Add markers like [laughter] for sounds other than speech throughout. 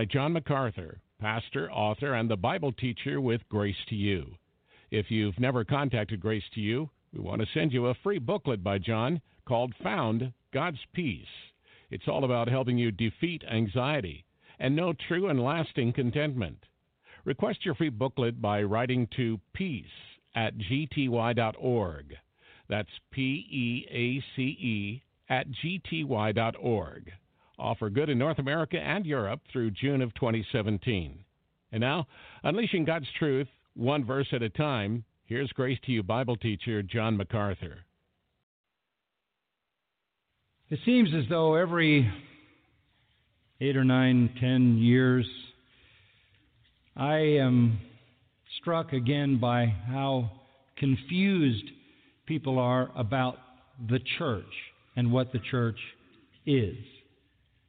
By John MacArthur, pastor, author, and the Bible teacher with Grace to You. If you've never contacted Grace to You, we want to send you a free booklet by John called Found God's Peace. It's all about helping you defeat anxiety and know true and lasting contentment. Request your free booklet by writing to peace at gty.org. That's P E A C E at gty.org. Offer good in North America and Europe through June of 2017. And now, unleashing God's truth, one verse at a time, here's Grace to You Bible teacher John MacArthur. It seems as though every eight or nine, ten years, I am struck again by how confused people are about the church and what the church is.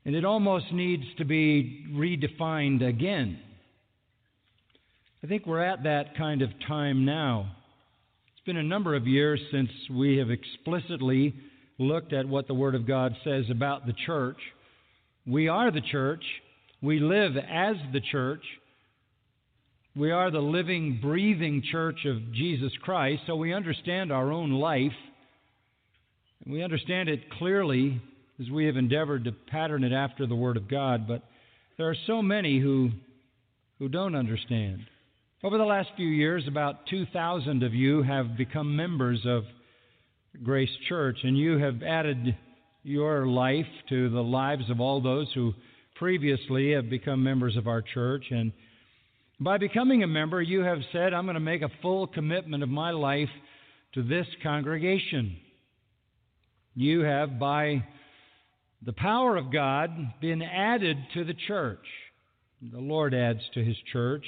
And it almost needs to be redefined again. I think we're at that kind of time now. It's been a number of years since we have explicitly looked at what the Word of God says about the church. We are the church. We live as the church. We are the living, breathing church of Jesus Christ, so we understand our own life. We understand it clearly as we have endeavored to pattern it after the Word of God, but there are so many who, who don't understand. Over the last few years, about 2,000 of you have become members of Grace Church, and you have added your life to the lives of all those who previously have become members of our church. And By becoming a member, you have said, I'm going to make a full commitment of my life to this congregation. You have, by the power of God, been added to the church. The Lord adds to his church.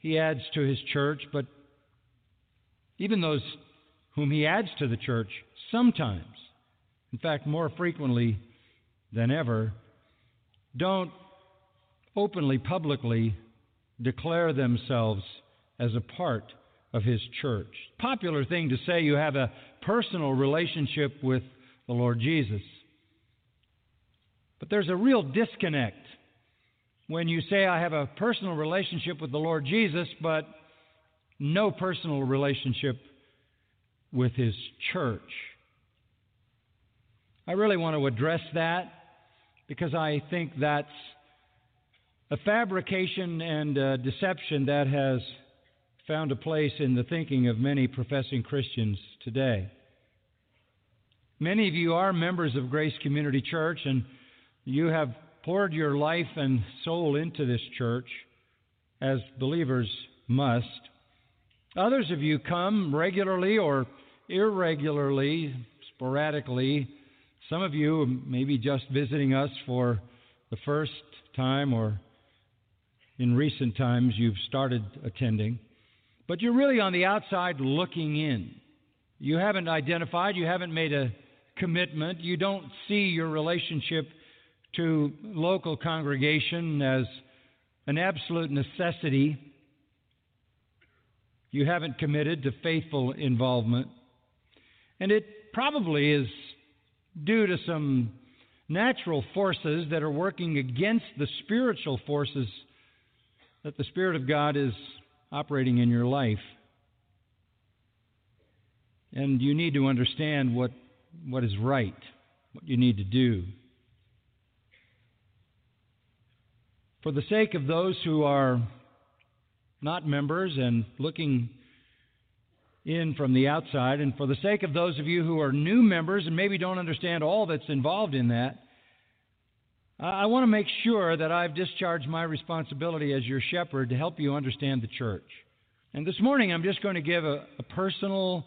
He adds to his church, but even those whom he adds to the church, sometimes, in fact, more frequently than ever, don't openly, publicly declare themselves as a part of his church. Popular thing to say you have a personal relationship with the Lord Jesus. But there's a real disconnect when you say I have a personal relationship with the Lord Jesus, but no personal relationship with his church. I really want to address that because I think that's a fabrication and a deception that has found a place in the thinking of many professing Christians today. Many of you are members of Grace Community Church and you have poured your life and soul into this church as believers must. Others of you come regularly or irregularly, sporadically. Some of you maybe just visiting us for the first time or in recent times you've started attending. But you're really on the outside looking in. You haven't identified, you haven't made a commitment, you don't see your relationship to local congregation as an absolute necessity. You haven't committed to faithful involvement. And it probably is due to some natural forces that are working against the spiritual forces that the Spirit of God is operating in your life. And you need to understand what, what is right, what you need to do. For the sake of those who are not members and looking in from the outside, and for the sake of those of you who are new members and maybe don't understand all that's involved in that, I want to make sure that I've discharged my responsibility as your shepherd to help you understand the church. And this morning I'm just going to give a, a personal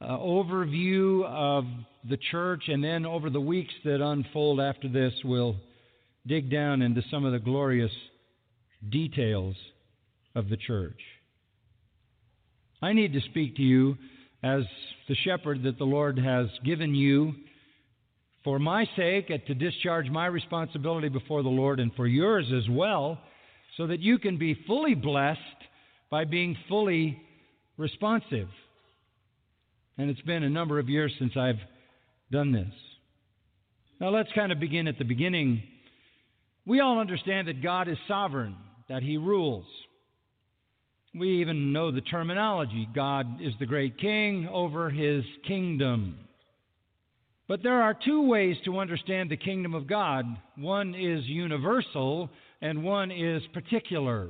uh, overview of the church, and then over the weeks that unfold after this, we'll dig down into some of the glorious details of the church. I need to speak to you as the shepherd that the Lord has given you for my sake and to discharge my responsibility before the Lord and for yours as well, so that you can be fully blessed by being fully responsive. And it's been a number of years since I've done this. Now let's kind of begin at the beginning. We all understand that God is sovereign, that He rules. We even know the terminology God is the great king over His kingdom. But there are two ways to understand the kingdom of God one is universal, and one is particular.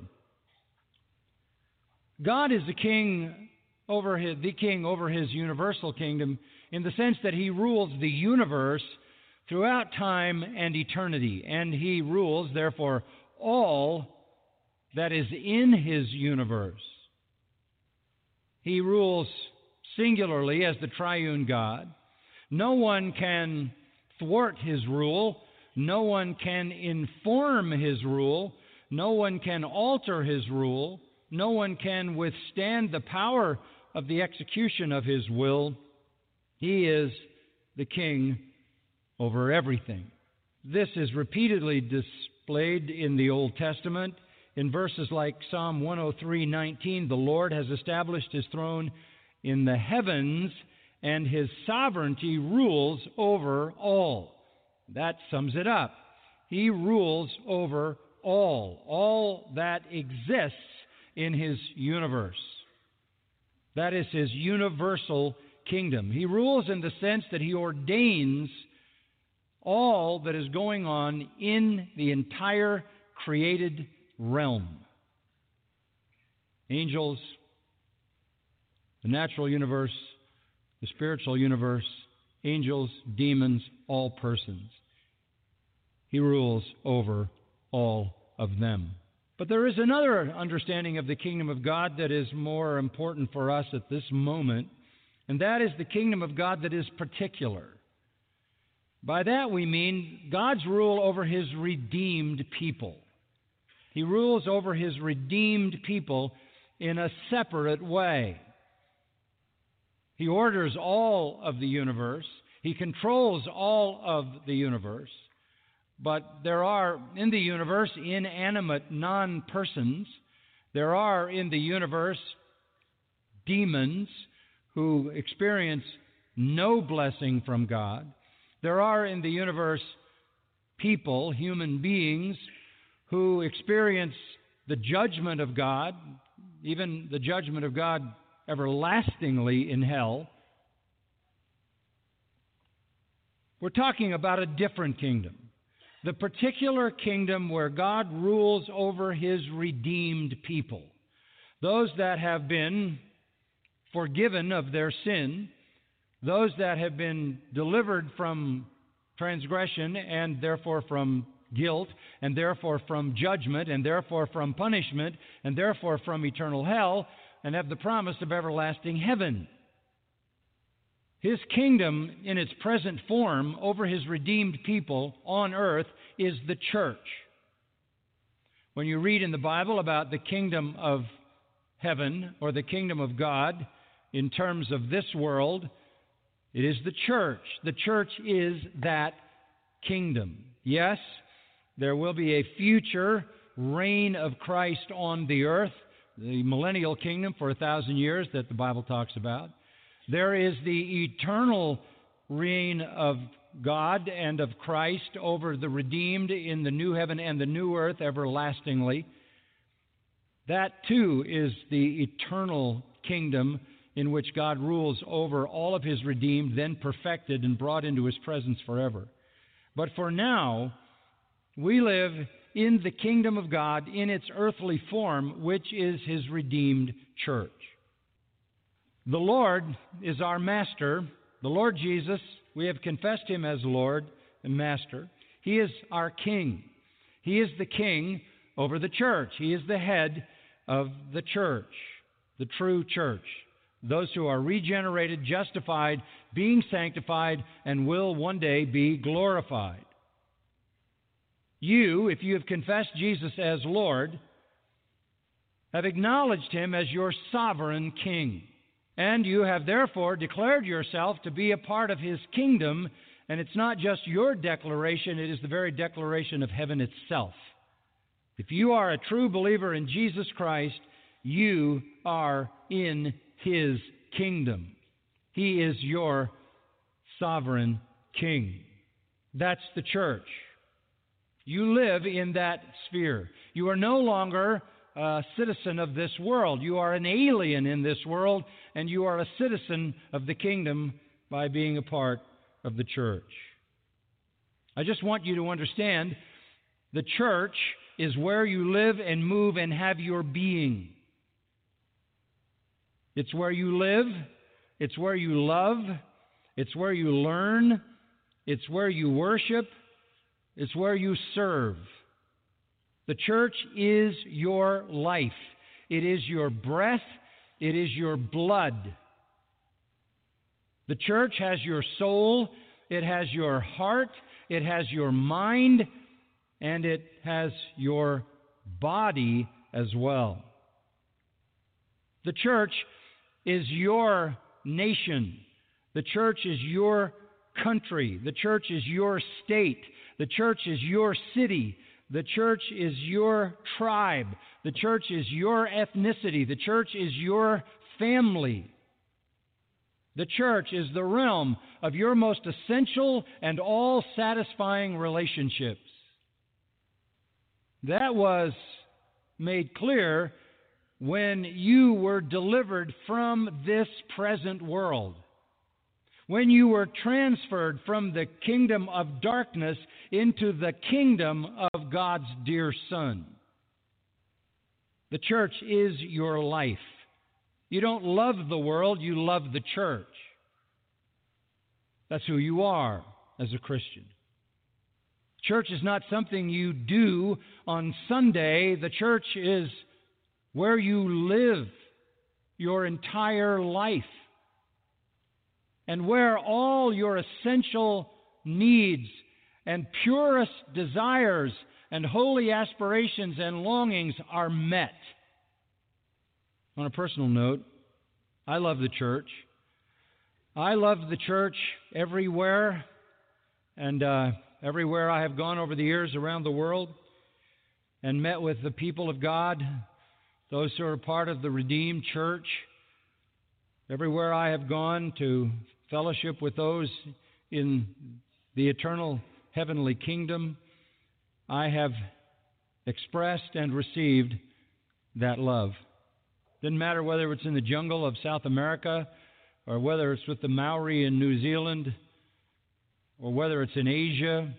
God is the king over his, the king over his universal kingdom in the sense that he rules the universe throughout time and eternity, and he rules, therefore, all that is in his universe. He rules singularly as the triune God. No one can thwart his rule. No one can inform his rule. No one can alter his rule. No one can withstand the power of the execution of his will. He is the king over everything. This is repeatedly displayed in the Old Testament. In verses like Psalm 103:19, the Lord has established his throne in the heavens and his sovereignty rules over all. That sums it up. He rules over all, all that exists in his universe. That is his universal kingdom. He rules in the sense that he ordains all that is going on in the entire created realm. Angels, the natural universe, the spiritual universe, angels, demons, all persons. He rules over all of them. But there is another understanding of the kingdom of God that is more important for us at this moment, and that is the kingdom of God that is particular. By that we mean God's rule over his redeemed people. He rules over his redeemed people in a separate way. He orders all of the universe, he controls all of the universe. But there are in the universe inanimate non persons. There are in the universe demons who experience no blessing from God. There are in the universe people, human beings, who experience the judgment of God, even the judgment of God everlastingly in hell. We're talking about a different kingdom the particular kingdom where God rules over his redeemed people, those that have been forgiven of their sin, those that have been delivered from transgression and therefore from guilt, and therefore from judgment, and therefore from punishment, and therefore from eternal hell, and have the promise of everlasting heaven. His kingdom, in its present form, over his redeemed people on earth, is the church. When you read in the Bible about the kingdom of heaven or the kingdom of God in terms of this world, it is the church. The church is that kingdom. Yes, there will be a future reign of Christ on the earth, the millennial kingdom for a thousand years that the Bible talks about. There is the eternal reign of God and of Christ over the redeemed in the new heaven and the new earth everlastingly. That too is the eternal kingdom in which God rules over all of his redeemed, then perfected and brought into his presence forever. But for now, we live in the kingdom of God in its earthly form, which is his redeemed church. The Lord is our master. The Lord Jesus, we have confessed him as Lord and master. He is our king. He is the king over the church. He is the head of the church, the true church. Those who are regenerated, justified, being sanctified, and will one day be glorified. You, if you have confessed Jesus as Lord, have acknowledged him as your sovereign king. And you have therefore declared yourself to be a part of his kingdom. And it's not just your declaration, it is the very declaration of heaven itself. If you are a true believer in Jesus Christ, you are in his kingdom. He is your sovereign king. That's the church. You live in that sphere. You are no longer a citizen of this world. You are an alien in this world, and you are a citizen of the kingdom by being a part of the church. I just want you to understand the church is where you live and move and have your being. It's where you live, it's where you love, it's where you learn, it's where you worship, it's where you serve. The church is your life, it is your breath, it is your blood. The church has your soul, it has your heart, it has your mind, and it has your body as well. The church is your nation. The church is your country. The church is your state. The church is your city. The church is your tribe. The church is your ethnicity. The church is your family. The church is the realm of your most essential and all satisfying relationships. That was made clear when you were delivered from this present world when you were transferred from the kingdom of darkness into the kingdom of God's dear Son. The church is your life. You don't love the world, you love the church. That's who you are as a Christian. Church is not something you do on Sunday. The church is where you live your entire life and where all your essential needs and purest desires and holy aspirations and longings are met. On a personal note, I love the church. I love the church everywhere, and uh, everywhere I have gone over the years around the world and met with the people of God, those who are part of the redeemed church. Everywhere I have gone to fellowship with those in the eternal heavenly kingdom, I have expressed and received that love. Doesn't matter whether it's in the jungle of South America or whether it's with the Maori in New Zealand or whether it's in Asia,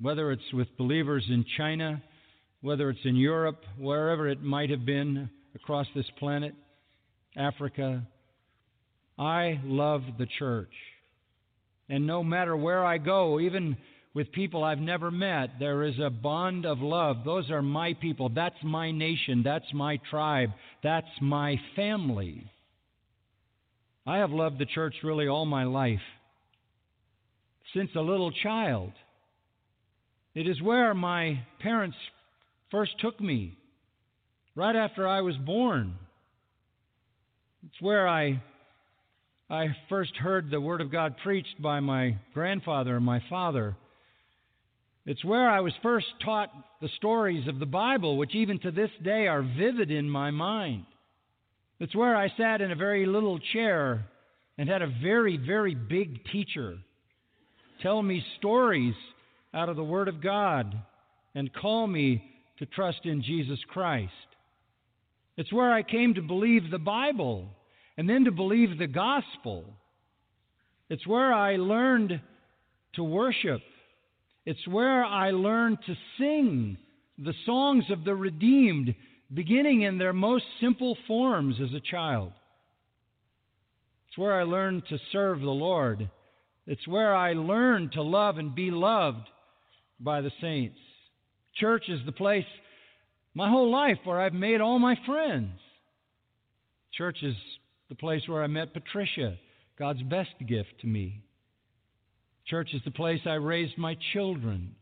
whether it's with believers in China, whether it's in Europe, wherever it might have been across this planet, Africa. I love the church. And no matter where I go, even with people I've never met, there is a bond of love. Those are my people. That's my nation. That's my tribe. That's my family. I have loved the church really all my life since a little child. It is where my parents first took me, right after I was born. It's where I, I first heard the Word of God preached by my grandfather and my father. It's where I was first taught the stories of the Bible, which even to this day are vivid in my mind. It's where I sat in a very little chair and had a very, very big teacher tell me stories out of the Word of God and call me to trust in Jesus Christ. It's where I came to believe the Bible and then to believe the gospel. It's where I learned to worship. It's where I learned to sing the songs of the redeemed, beginning in their most simple forms as a child. It's where I learned to serve the Lord it's where I learned to love and be loved by the saints. Church is the place my whole life where I've made all my friends. Church is the place where I met Patricia, God's best gift to me. Church is the place I raised my children.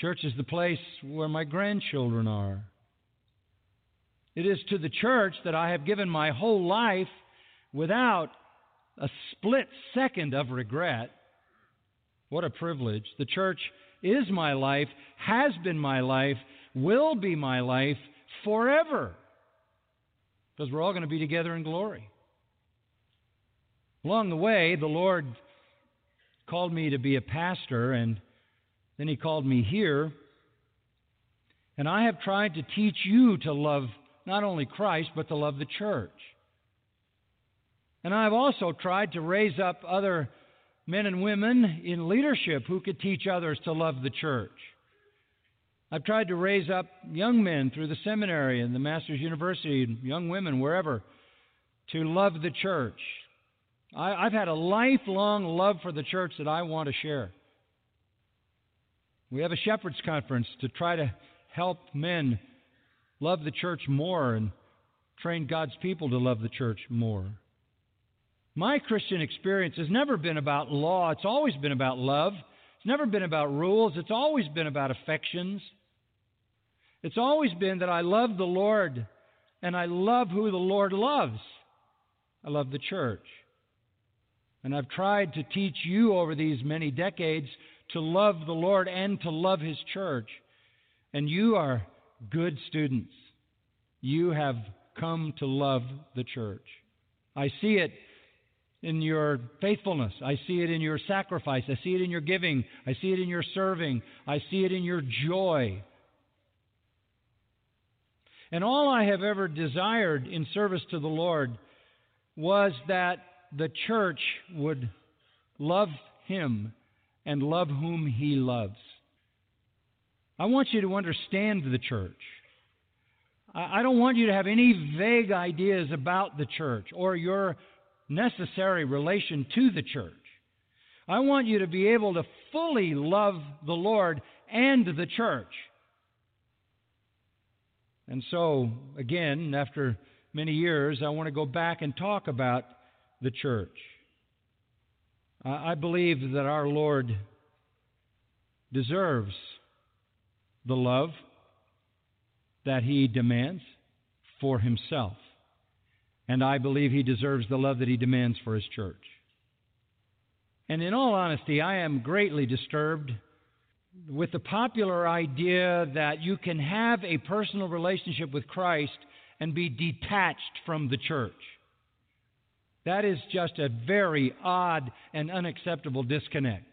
Church is the place where my grandchildren are. It is to the church that I have given my whole life without a split second of regret. What a privilege. The church is my life, has been my life, will be my life forever. Because we're all going to be together in glory. Along the way, the Lord called me to be a pastor, and then He called me here. And I have tried to teach you to love not only Christ, but to love the church. And I've also tried to raise up other men and women in leadership who could teach others to love the church. I've tried to raise up young men through the seminary and the Master's University, young women, wherever, to love the church. I, have had a lifelong love for the church that I want to share. We have a shepherds conference to try to help men love the church more and train God's people to love the church more. My Christian experience has never been about law, it's always been about love. It's never been about rules, it's always been about affections. It's always been that I love the Lord and I love who the Lord loves. I love the church. And I've tried to teach you over these many decades to love the Lord and to love His church. And you are good students. You have come to love the church. I see it in your faithfulness. I see it in your sacrifice. I see it in your giving. I see it in your serving. I see it in your joy. And all I have ever desired in service to the Lord was that the church would love Him and love whom He loves. I want you to understand the church. I don't want you to have any vague ideas about the church or your necessary relation to the church. I want you to be able to fully love the Lord and the church. And so, again, after many years, I want to go back and talk about the church. I believe that our Lord deserves the love that he demands for himself. And I believe he deserves the love that he demands for his church. And in all honesty, I am greatly disturbed with the popular idea that you can have a personal relationship with Christ and be detached from the church. That is just a very odd and unacceptable disconnect.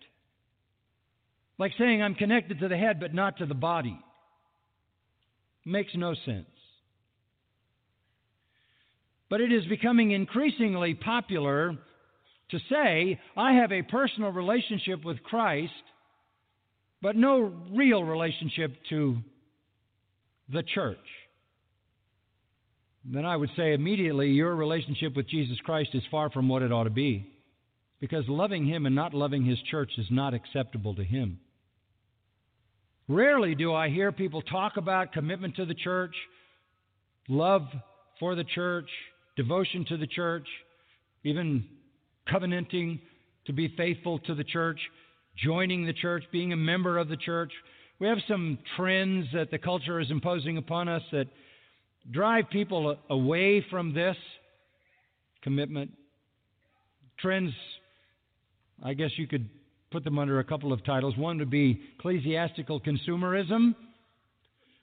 Like saying I'm connected to the head but not to the body. Makes no sense. But it is becoming increasingly popular to say, I have a personal relationship with Christ, but no real relationship to the church. Then I would say immediately your relationship with Jesus Christ is far from what it ought to be. Because loving Him and not loving His church is not acceptable to Him. Rarely do I hear people talk about commitment to the church, love for the church, devotion to the church, even covenanting to be faithful to the church, joining the church, being a member of the church. We have some trends that the culture is imposing upon us that drive people away from this commitment. Trends, I guess you could put them under a couple of titles. One would be ecclesiastical consumerism,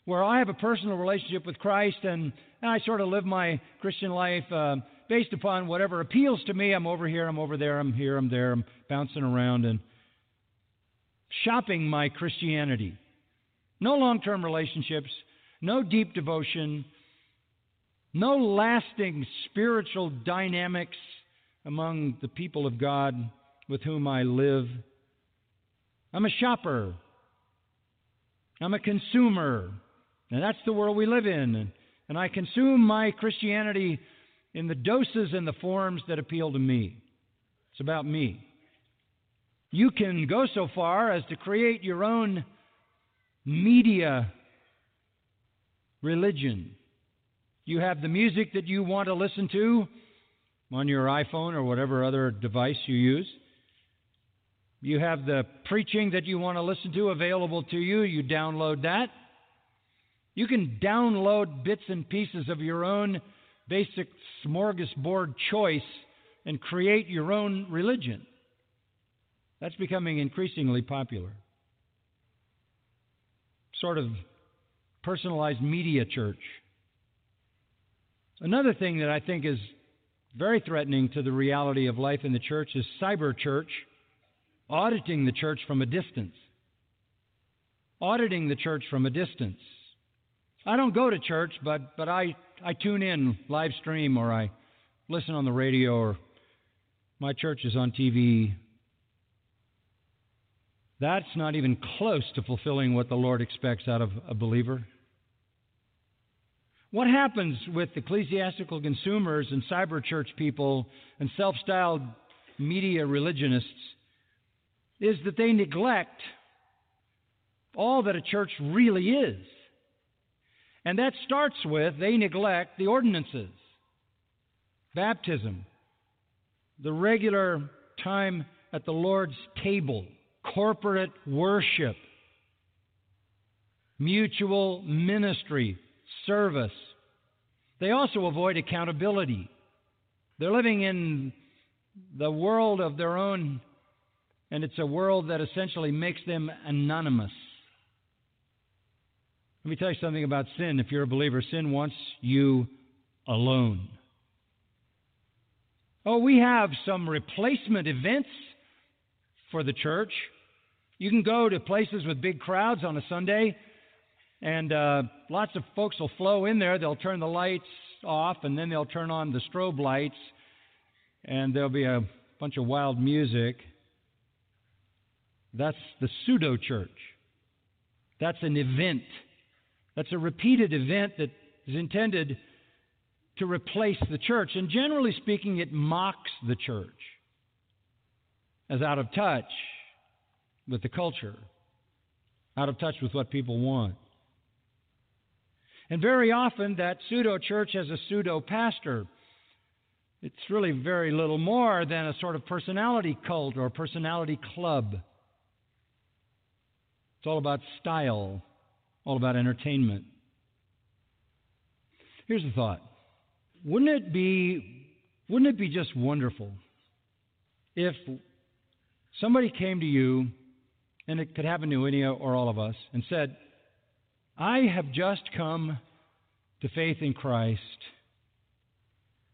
where I have a personal relationship with Christ and I sort of live my Christian life uh, based upon whatever appeals to me. I'm over here, I'm over there, I'm here, I'm there, I'm bouncing around and shopping my Christianity. No long term relationships, no deep devotion, no lasting spiritual dynamics among the people of God with whom I live. I'm a shopper. I'm a consumer. And that's the world we live in. And I consume my Christianity in the doses and the forms that appeal to me. It's about me. You can go so far as to create your own media religion. You have the music that you want to listen to on your iPhone or whatever other device you use. You have the preaching that you want to listen to available to you. You download that. You can download bits and pieces of your own basic smorgasbord choice and create your own religion. That's becoming increasingly popular. Sort of personalized media church. Another thing that I think is very threatening to the reality of life in the church is cyber church auditing the church from a distance. Auditing the church from a distance. I don't go to church, but, but I, I tune in live stream or I listen on the radio or my church is on TV. That's not even close to fulfilling what the Lord expects out of a believer. What happens with ecclesiastical consumers and cyber church people and self styled media religionists is that they neglect all that a church really is. And that starts with they neglect the ordinances baptism, the regular time at the Lord's table, corporate worship, mutual ministry, service. They also avoid accountability. They're living in the world of their own and it's a world that essentially makes them anonymous. Let me tell you something about sin. If you're a believer, sin wants you alone. Oh, we have some replacement events for the church. You can go to places with big crowds on a Sunday, and uh, lots of folks will flow in there. They'll turn the lights off, and then they'll turn on the strobe lights, and there'll be a bunch of wild music. That's the pseudo church. That's an event. That's a repeated event that is intended to replace the church. And generally speaking, it mocks the church. as out of touch with the culture, out of touch with what people want. And very often, that pseudo church has a pseudo pastor. It's really very little more than a sort of personality cult or personality club. It's all about style, all about entertainment. Here's the thought wouldn't it be, wouldn't it be just wonderful if somebody came to you, and it could happen to any or all of us, and said, I have just come to faith in Christ.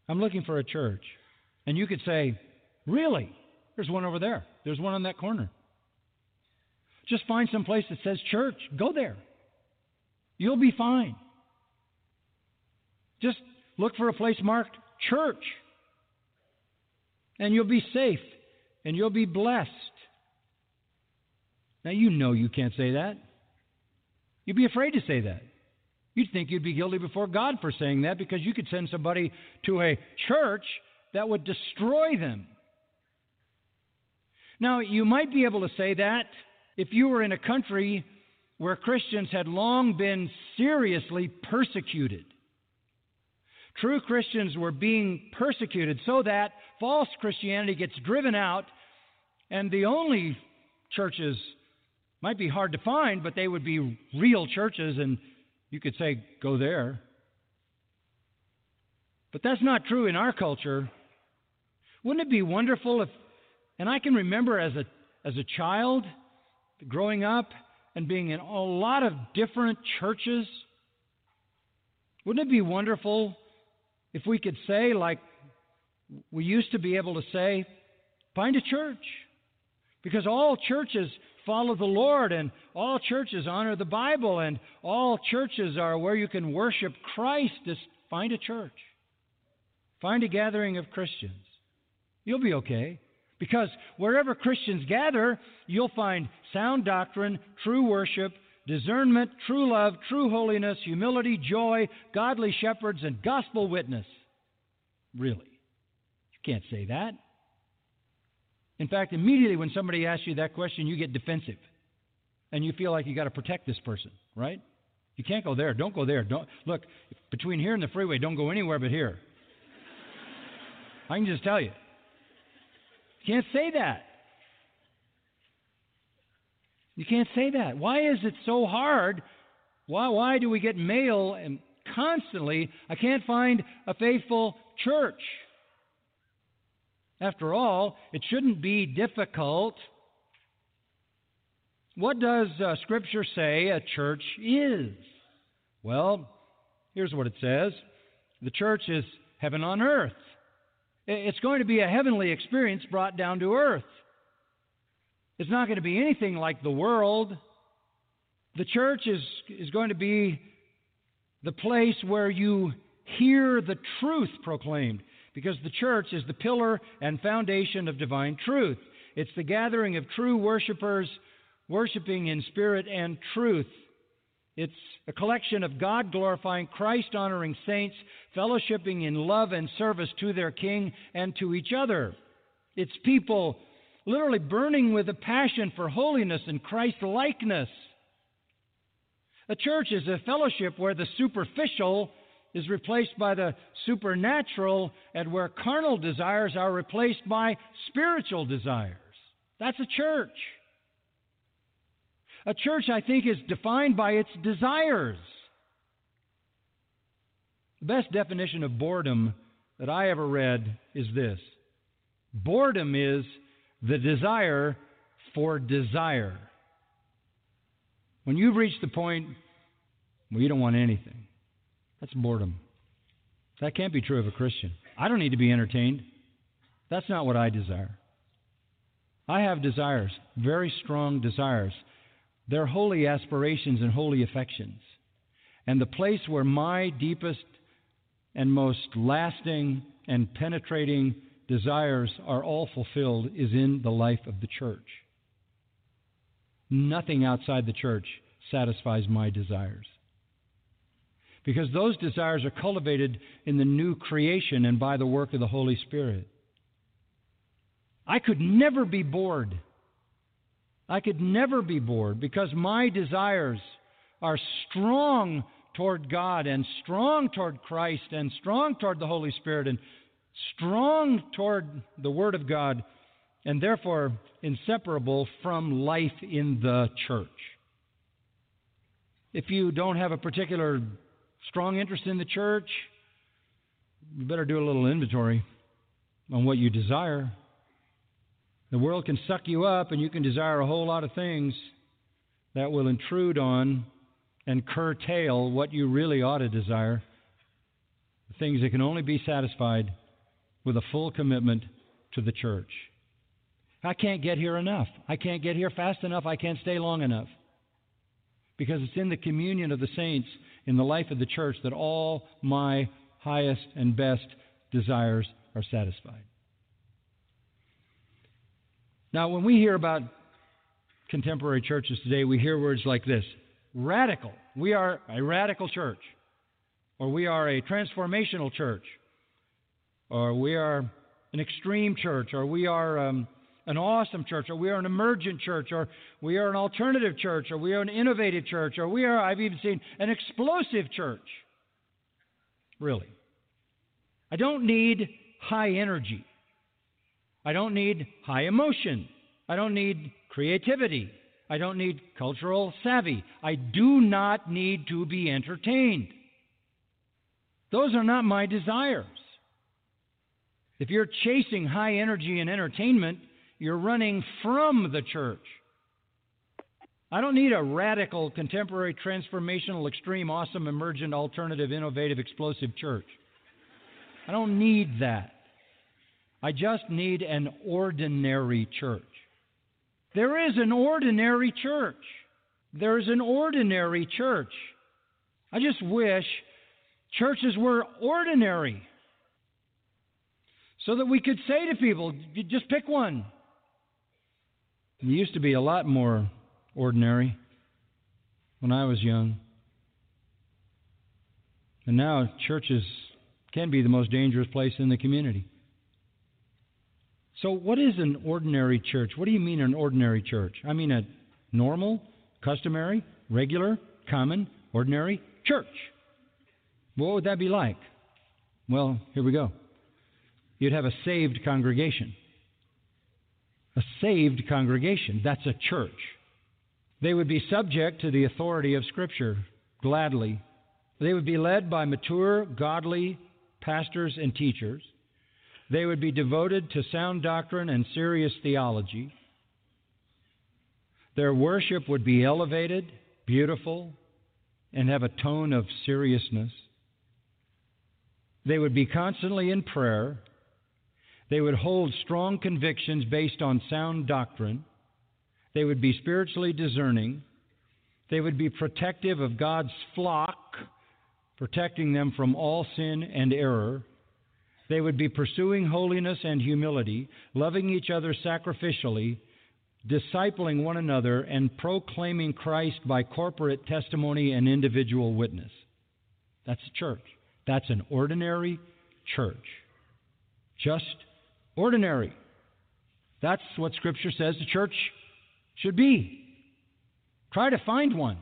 I'm looking for a church. And you could say, Really? There's one over there. There's one on that corner. Just find some place that says church. Go there. You'll be fine. Just look for a place marked church. And you'll be safe. And you'll be blessed. Now, you know you can't say that. You'd be afraid to say that. You'd think you'd be guilty before God for saying that because you could send somebody to a church that would destroy them. Now, you might be able to say that if you were in a country where Christians had long been seriously persecuted. True Christians were being persecuted so that false Christianity gets driven out, and the only churches might be hard to find, but they would be real churches, and you could say, go there. But that's not true in our culture. Wouldn't it be wonderful if, and I can remember as a, as a child growing up and being in a lot of different churches, wouldn't it be wonderful if we could say, like we used to be able to say, find a church? Because all churches follow the Lord, and all churches honor the Bible, and all churches are where you can worship Christ. Just find a church, find a gathering of Christians. You'll be okay. Because wherever Christians gather, you'll find sound doctrine, true worship, discernment, true love, true holiness, humility, joy, godly shepherds, and gospel witness. Really? You can't say that. In fact, immediately when somebody asks you that question, you get defensive. And you feel like you've got to protect this person, right? You can't go there. Don't go there. Don't look between here and the freeway. Don't go anywhere but here. I can just tell you. Can't say that. You can't say that. Why is it so hard? Why, why do we get mail and constantly, I can't find a faithful church? After all, it shouldn't be difficult. What does uh, Scripture say a church is? Well, here's what it says the church is heaven on earth. It's going to be a heavenly experience brought down to earth. It's not going to be anything like the world. The church is, is going to be the place where you hear the truth proclaimed because the church is the pillar and foundation of divine truth. It's the gathering of true worshipers worshiping in spirit and truth. It's a collection of God glorifying, Christ honoring saints, fellowshipping in love and service to their King and to each other. It's people literally burning with a passion for holiness and Christ likeness. A church is a fellowship where the superficial is replaced by the supernatural and where carnal desires are replaced by spiritual desires. That's a church. A church, I think, is defined by its desires. The best definition of boredom that I ever read is this boredom is the desire for desire. When you've reached the point where you don't want anything, that's boredom. That can't be true of a Christian. I don't need to be entertained. That's not what I desire. I have desires, very strong desires. They're holy aspirations and holy affections. And the place where my deepest and most lasting and penetrating desires are all fulfilled is in the life of the church. Nothing outside the church satisfies my desires because those desires are cultivated in the new creation and by the work of the Holy Spirit. I could never be bored. I could never be bored because my desires are strong toward God and strong toward Christ and strong toward the Holy Spirit and strong toward the Word of God and therefore inseparable from life in the church. If you don't have a particular strong interest in the church, you better do a little inventory on what you desire. The world can suck you up, and you can desire a whole lot of things that will intrude on and curtail what you really ought to desire. Things that can only be satisfied with a full commitment to the church. I can't get here enough. I can't get here fast enough. I can't stay long enough. Because it's in the communion of the saints, in the life of the church, that all my highest and best desires are satisfied. Now, when we hear about contemporary churches today, we hear words like this radical. We are a radical church, or we are a transformational church, or we are an extreme church, or we are um, an awesome church, or we are an emergent church, or we are an alternative church, or we are an innovative church, or we are, I've even seen, an explosive church. Really. I don't need high energy. I don't need high emotion. I don't need creativity. I don't need cultural savvy. I do not need to be entertained. Those are not my desires. If you're chasing high energy and entertainment, you're running from the church. I don't need a radical, contemporary, transformational, extreme, awesome, emergent, alternative, innovative, explosive church. I don't need that. I just need an ordinary church. There is an ordinary church. There's an ordinary church. I just wish churches were ordinary so that we could say to people, just pick one. It used to be a lot more ordinary when I was young. And now churches can be the most dangerous place in the community. So, what is an ordinary church? What do you mean an ordinary church? I mean a normal, customary, regular, common, ordinary church. What would that be like? Well, here we go. You'd have a saved congregation. A saved congregation. That's a church. They would be subject to the authority of Scripture gladly. They would be led by mature, godly pastors and teachers. They would be devoted to sound doctrine and serious theology. Their worship would be elevated, beautiful, and have a tone of seriousness. They would be constantly in prayer. They would hold strong convictions based on sound doctrine. They would be spiritually discerning. They would be protective of God's flock, protecting them from all sin and error. They would be pursuing holiness and humility, loving each other sacrificially, discipling one another, and proclaiming Christ by corporate testimony and individual witness. That's a church. That's an ordinary church. Just ordinary. That's what Scripture says the church should be. Try to find one.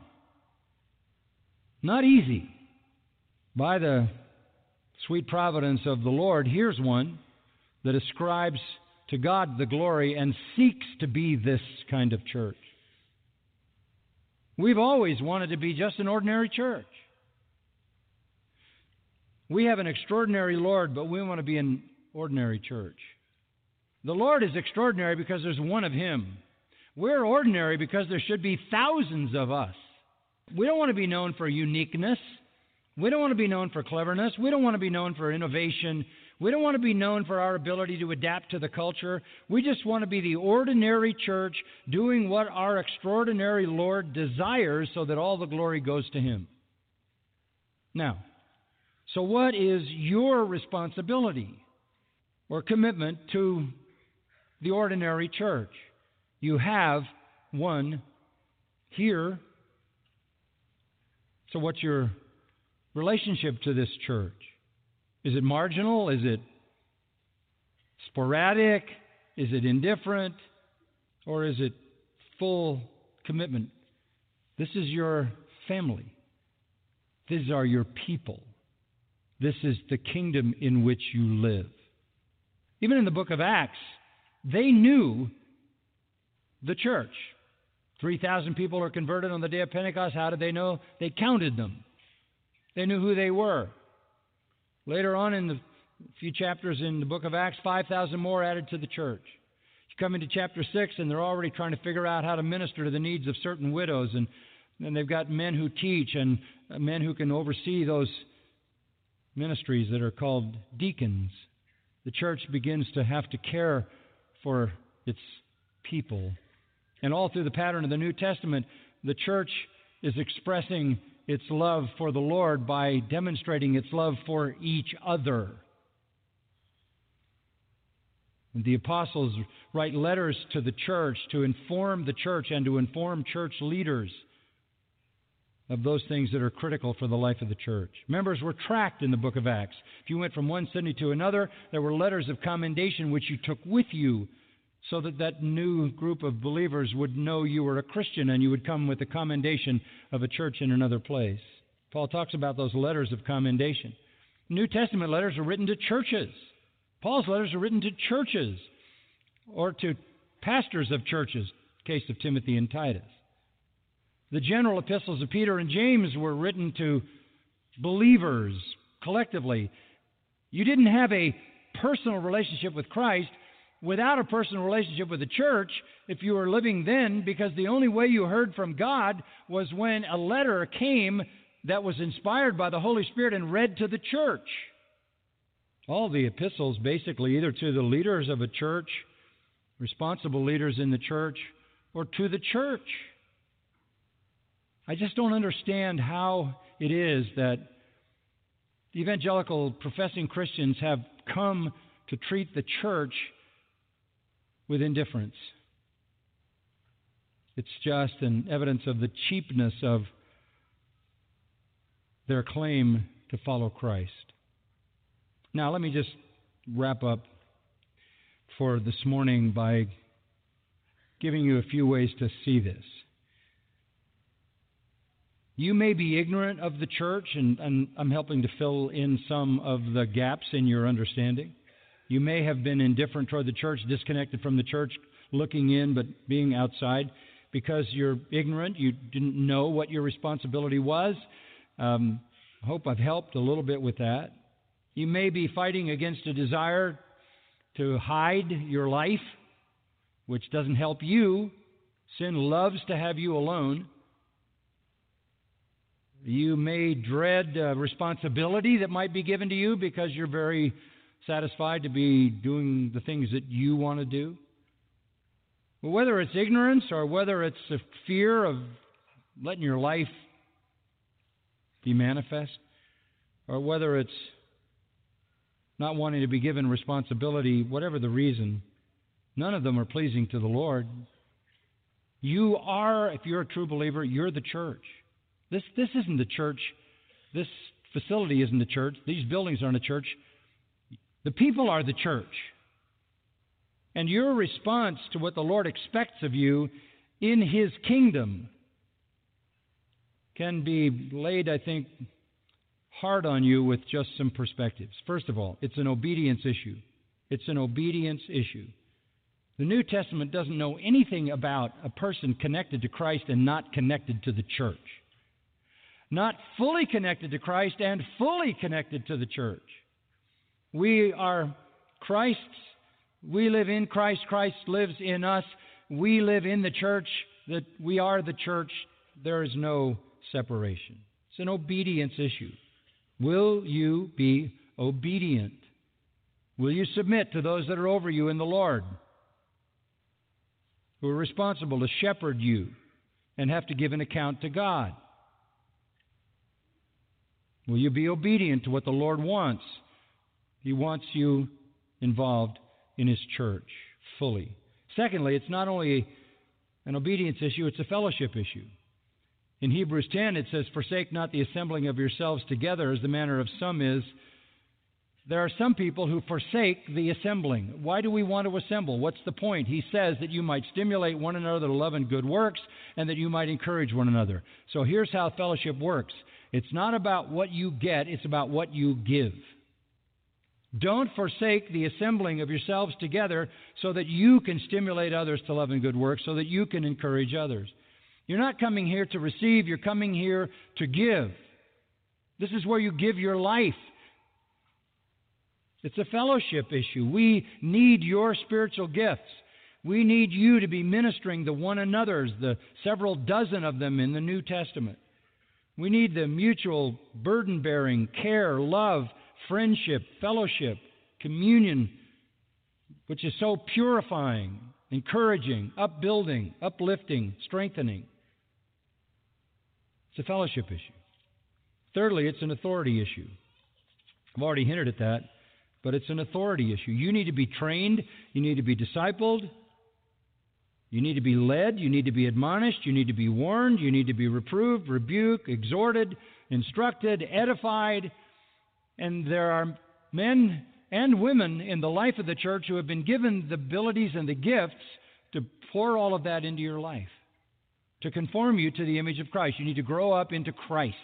Not easy. By the sweet providence of the Lord, here's one that ascribes to God the glory and seeks to be this kind of church. We've always wanted to be just an ordinary church. We have an extraordinary Lord, but we want to be an ordinary church. The Lord is extraordinary because there's one of Him. We're ordinary because there should be thousands of us. We don't want to be known for uniqueness. We don't want to be known for cleverness. We don't want to be known for innovation. We don't want to be known for our ability to adapt to the culture. We just want to be the ordinary church doing what our extraordinary Lord desires so that all the glory goes to Him. Now, so what is your responsibility or commitment to the ordinary church? You have one here. So, what's your relationship to this church? Is it marginal? Is it sporadic? Is it indifferent? Or is it full commitment? This is your family. These are your people. This is the kingdom in which you live. Even in the book of Acts, they knew the church. 3,000 people are converted on the day of Pentecost. How did they know? They counted them, they knew who they were. Later on in the few chapters in the book of Acts, 5,000 more added to the church. You come into chapter 6, and they're already trying to figure out how to minister to the needs of certain widows. And, and they've got men who teach and uh, men who can oversee those ministries that are called deacons. The church begins to have to care for its people. And all through the pattern of the New Testament, the church is expressing its love for the Lord by demonstrating its love for each other. The apostles write letters to the church to inform the church and to inform church leaders of those things that are critical for the life of the church. Members were tracked in the book of Acts. If you went from one city to another, there were letters of commendation which you took with you so that that new group of believers would know you were a Christian and you would come with the commendation of a church in another place. Paul talks about those letters of commendation. New Testament letters are written to churches. Paul's letters are written to churches or to pastors of churches, case of Timothy and Titus. The general epistles of Peter and James were written to believers collectively. You didn't have a personal relationship with Christ without a personal relationship with the church if you were living then, because the only way you heard from God was when a letter came that was inspired by the Holy Spirit and read to the church. All the epistles, basically, either to the leaders of a church, responsible leaders in the church, or to the church. I just don't understand how it is that evangelical professing Christians have come to treat the church with indifference. It's just an evidence of the cheapness of their claim to follow Christ. Now, let me just wrap up for this morning by giving you a few ways to see this. You may be ignorant of the church, and, and, I'm helping to fill in some of the gaps in your understanding. You may have been indifferent toward the church, disconnected from the church, looking in but being outside because you're ignorant. You didn't know what your responsibility was. Um, I hope I've helped a little bit with that. You may be fighting against a desire to hide your life, which doesn't help you. Sin loves to have you alone. You may dread uh, responsibility that might be given to you because you're very satisfied to be doing the things that you want to do. Whether it's ignorance or whether it's a fear of letting your life be manifest, or whether it's not wanting to be given responsibility, whatever the reason, none of them are pleasing to the Lord. You are, if you're a true believer, you're the church. This, this isn't the church. This facility isn't the church. These buildings aren't a church. The people are the church. And your response to what the Lord expects of you in His kingdom can be laid, I think, hard on you with just some perspectives. First of all, it's an obedience issue. It's an obedience issue. The New Testament doesn't know anything about a person connected to Christ and not connected to the church. Not fully connected to Christ and fully connected to the church. We are Christ's. We live in Christ. Christ lives in us. We live in the church. That we are the church. There is no separation. It's an obedience issue. Will you be obedient? Will you submit to those that are over you in the Lord, who are responsible to shepherd you and have to give an account to God? Will you be obedient to what the Lord wants? He wants you involved in His church fully. Secondly, it's not only an obedience issue, it's a fellowship issue. In Hebrews 10, it says, Forsake not the assembling of yourselves together, as the manner of some is, there are some people who forsake the assembling. Why do we want to assemble? What's the point? He says that you might stimulate one another to love and good works and that you might encourage one another. So here's how fellowship works it's not about what you get, it's about what you give. Don't forsake the assembling of yourselves together so that you can stimulate others to love and good works, so that you can encourage others. You're not coming here to receive, you're coming here to give. This is where you give your life. It's a fellowship issue. We need your spiritual gifts. We need you to be ministering to one another's, the several dozen of them in the New Testament. We need the mutual burden bearing, care, love, friendship, fellowship, communion, which is so purifying, encouraging, upbuilding, uplifting, strengthening. It's a fellowship issue. Thirdly, it's an authority issue. I've already hinted at that but it's an authority issue. You need to be trained, you need to be discipled, you need to be led, you need to be admonished, you need to be warned, you need to be reproved, rebuked, exhorted, instructed, edified. And there are men and women in the life of the church who have been given the abilities and the gifts to pour all of that into your life, to conform you to the image of Christ. You need to grow up into Christ,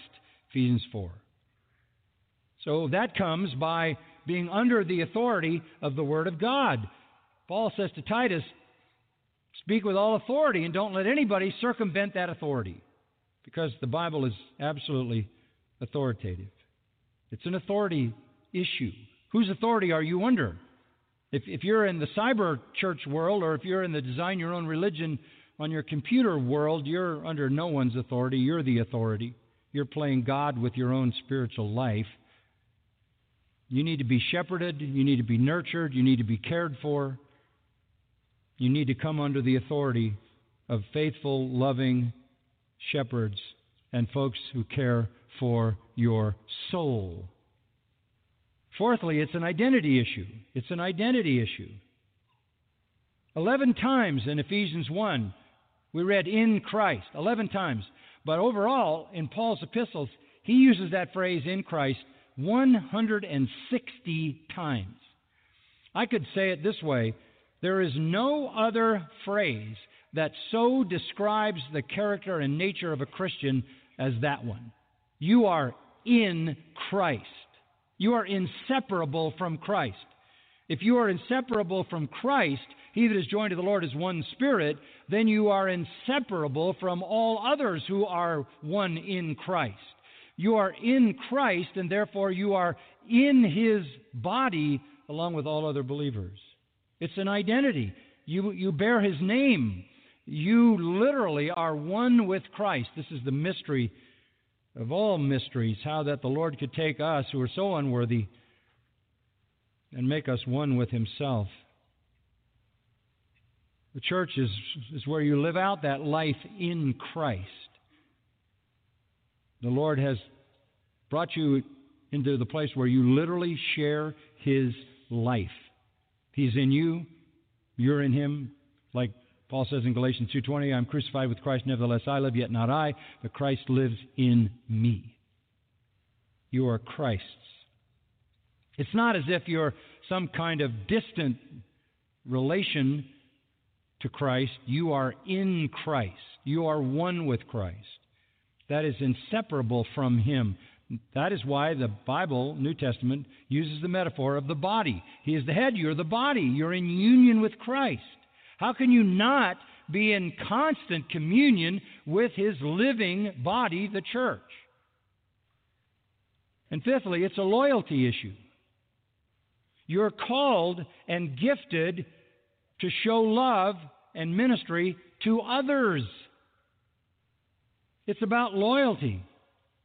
Ephesians 4. So that comes by being under the authority of the Word of God. Paul says to Titus, Speak with all authority and don't let anybody circumvent that authority because the Bible is absolutely authoritative. It's an authority issue. Whose authority are you under? If, if you're in the cyber church world or if you're in the design your own religion on your computer world, you're under no one's authority. You're the authority. You're playing God with your own spiritual life. You need to be shepherded. You need to be nurtured. You need to be cared for. You need to come under the authority of faithful, loving shepherds and folks who care for your soul. Fourthly, it's an identity issue. It's an identity issue. Eleven times in Ephesians 1, we read in Christ. Eleven times. But overall, in Paul's epistles, he uses that phrase in Christ 160 times. I could say it this way there is no other phrase that so describes the character and nature of a Christian as that one. You are in Christ. You are inseparable from Christ. If you are inseparable from Christ, he that is joined to the Lord is one spirit, then you are inseparable from all others who are one in Christ. You are in Christ, and therefore you are in His body along with all other believers. It's an identity. You, you bear His name. You literally are one with Christ. This is the mystery of all mysteries how that the Lord could take us who are so unworthy and make us one with Himself. The church is, is where you live out that life in Christ. The Lord has brought you into the place where you literally share His life. He's in you, you're in Him. Like Paul says in Galatians 2:20, "I'm crucified with Christ; nevertheless I live, yet not I, but Christ lives in me." You are Christ's. It's not as if you're some kind of distant relation to Christ. You are in Christ. You are one with Christ that is inseparable from Him. That is why the Bible, New Testament, uses the metaphor of the body. He is the head, you're the body. You're in union with Christ. How can you not be in constant communion with His living body, the church? And fifthly, it's a loyalty issue. You're called and gifted to show love and ministry to others. It's about loyalty.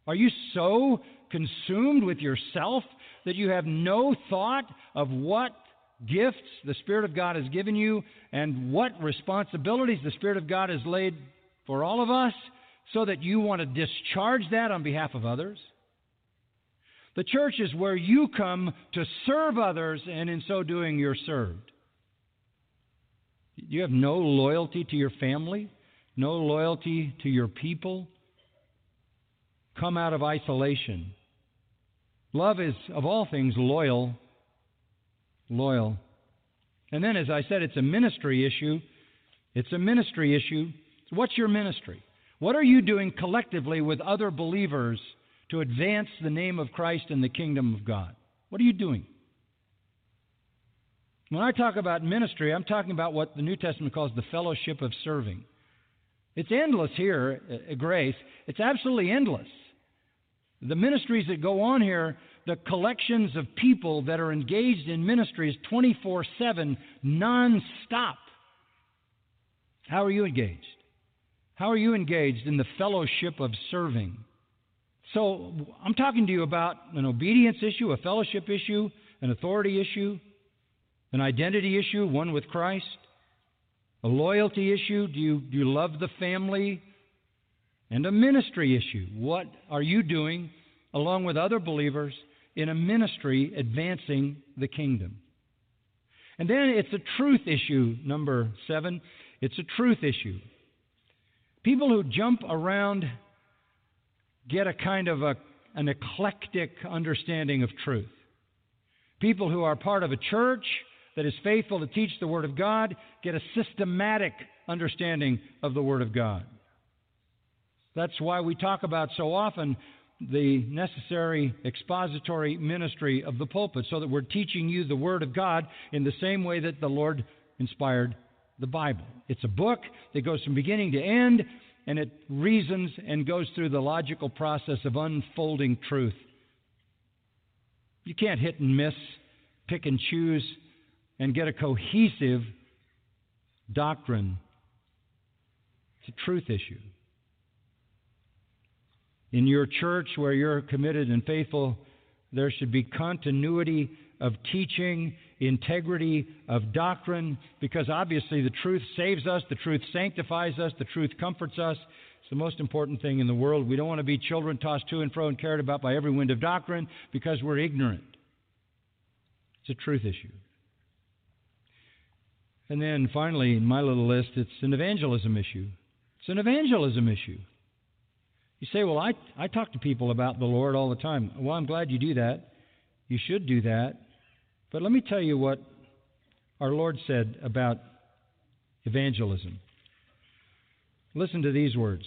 Are you so consumed with yourself that you have no thought of what gifts the Spirit of God has given you and what responsibilities the Spirit of God has laid for all of us so that you want to discharge that on behalf of others? The church is where you come to serve others, and in so doing, you're served. You have no loyalty to your family, no loyalty to your people, come out of isolation. Love is, of all things, loyal loyal. And then, as I said, it's a ministry issue. It's a ministry issue. What's your ministry? What are you doing collectively with other believers to advance the name of Christ and the kingdom of God? What are you doing? When I talk about ministry, I'm talking about what the New Testament calls the fellowship of serving. It's endless here at Grace. It's absolutely endless. The ministries that go on here, the collections of people that are engaged in ministries 24 7, non stop. How are you engaged? How are you engaged in the fellowship of serving? So, I'm talking to you about an obedience issue, a fellowship issue, an authority issue, an identity issue, one with Christ, a loyalty issue. Do you, do you love the family? And a ministry issue. What are you doing along with other believers in a ministry advancing the kingdom? And then it's a truth issue, number seven. It's a truth issue. People who jump around get a kind of a, an eclectic understanding of truth. People who are part of a church that is faithful to teach the Word of God get a systematic understanding of the Word of God. That's why we talk about so often the necessary expository ministry of the pulpit, so that we're teaching you the Word of God in the same way that the Lord inspired the Bible. It's a book that goes from beginning to end, and it reasons and goes through the logical process of unfolding truth. You can't hit and miss, pick and choose and get a cohesive doctrine. It's a truth issue. In your church where you're committed and faithful, there should be continuity of teaching, integrity of doctrine, because obviously the truth saves us, the truth sanctifies us, the truth comforts us. It's the most important thing in the world. We don't want to be children tossed to and fro and carried about by every wind of doctrine because we're ignorant. It's a truth issue. And then finally, in my little list, it's an evangelism issue. It's an evangelism issue. You say, Well, I, I talk to people about the Lord all the time. Well, I'm glad you do that. You should do that. But let me tell you what our Lord said about evangelism. Listen to these words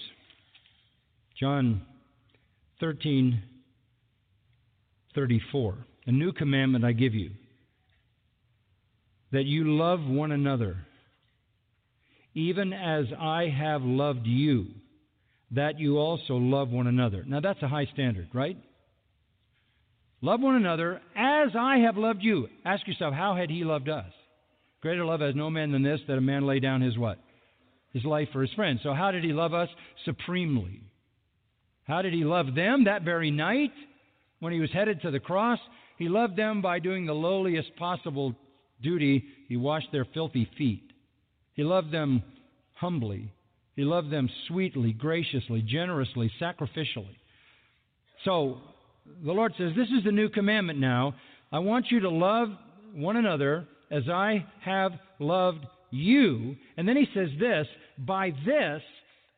John 13 34. A new commandment I give you that you love one another, even as I have loved you, that you also love one another. Now, that's a high standard, right? Love one another as I have loved you. Ask yourself, how had he loved us? Greater love has no man than this, that a man lay down his what? His life for his friends. So, how did he love us? Supremely. How did he love them that very night when he was headed to the cross? He loved them by doing the lowliest possible duty, he washed their filthy feet. He loved them humbly. He loved them sweetly, graciously, generously, sacrificially. So the Lord says, This is the new commandment now. I want you to love one another as I have loved you. And then he says this By this,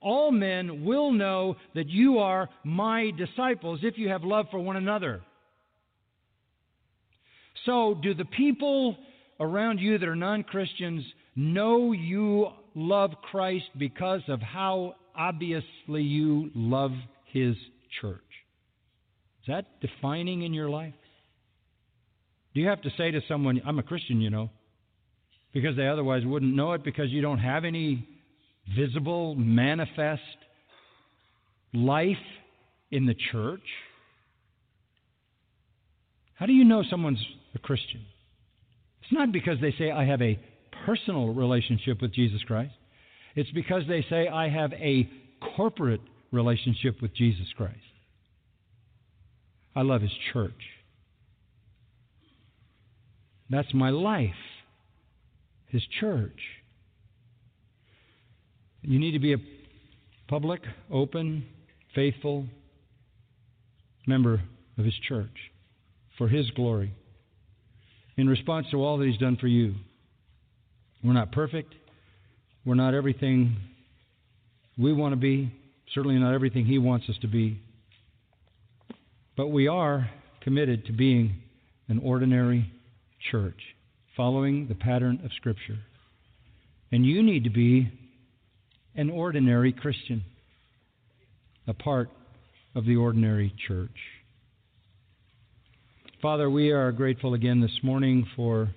all men will know that you are my disciples if you have love for one another. So, do the people around you that are non Christians know you love Christ because of how obviously you love His church? Is that defining in your life? Do you have to say to someone, I'm a Christian, you know, because they otherwise wouldn't know it because you don't have any visible, manifest life in the church? How do you know someone's a Christian? It's not because they say, I have a personal relationship with Jesus Christ. It's because they say, I have a corporate relationship with Jesus Christ. I love His church. That's my life, His church. You need to be a public, open, faithful member of His church for His glory in response to all that He's done for you. We're not perfect. We're not everything we want to be, certainly not everything He wants us to be. But we are committed to being an ordinary church. following the pattern of Scripture. And you need to be an ordinary Christian, a part of the ordinary church. Father, we are grateful again this morning for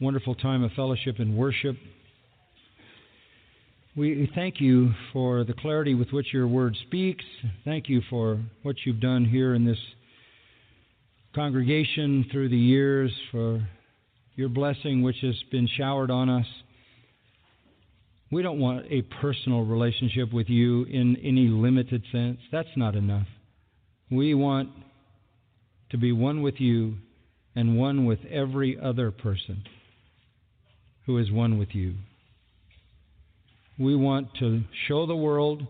wonderful time of fellowship and worship. We thank you for the clarity with which your word speaks. Thank you for what you've done here in this congregation through the years, for your blessing which has been showered on us. We don't want a personal relationship with you in any limited sense. That's not enough. We want to be one with you and one with every other person who is one with you. We want to show the world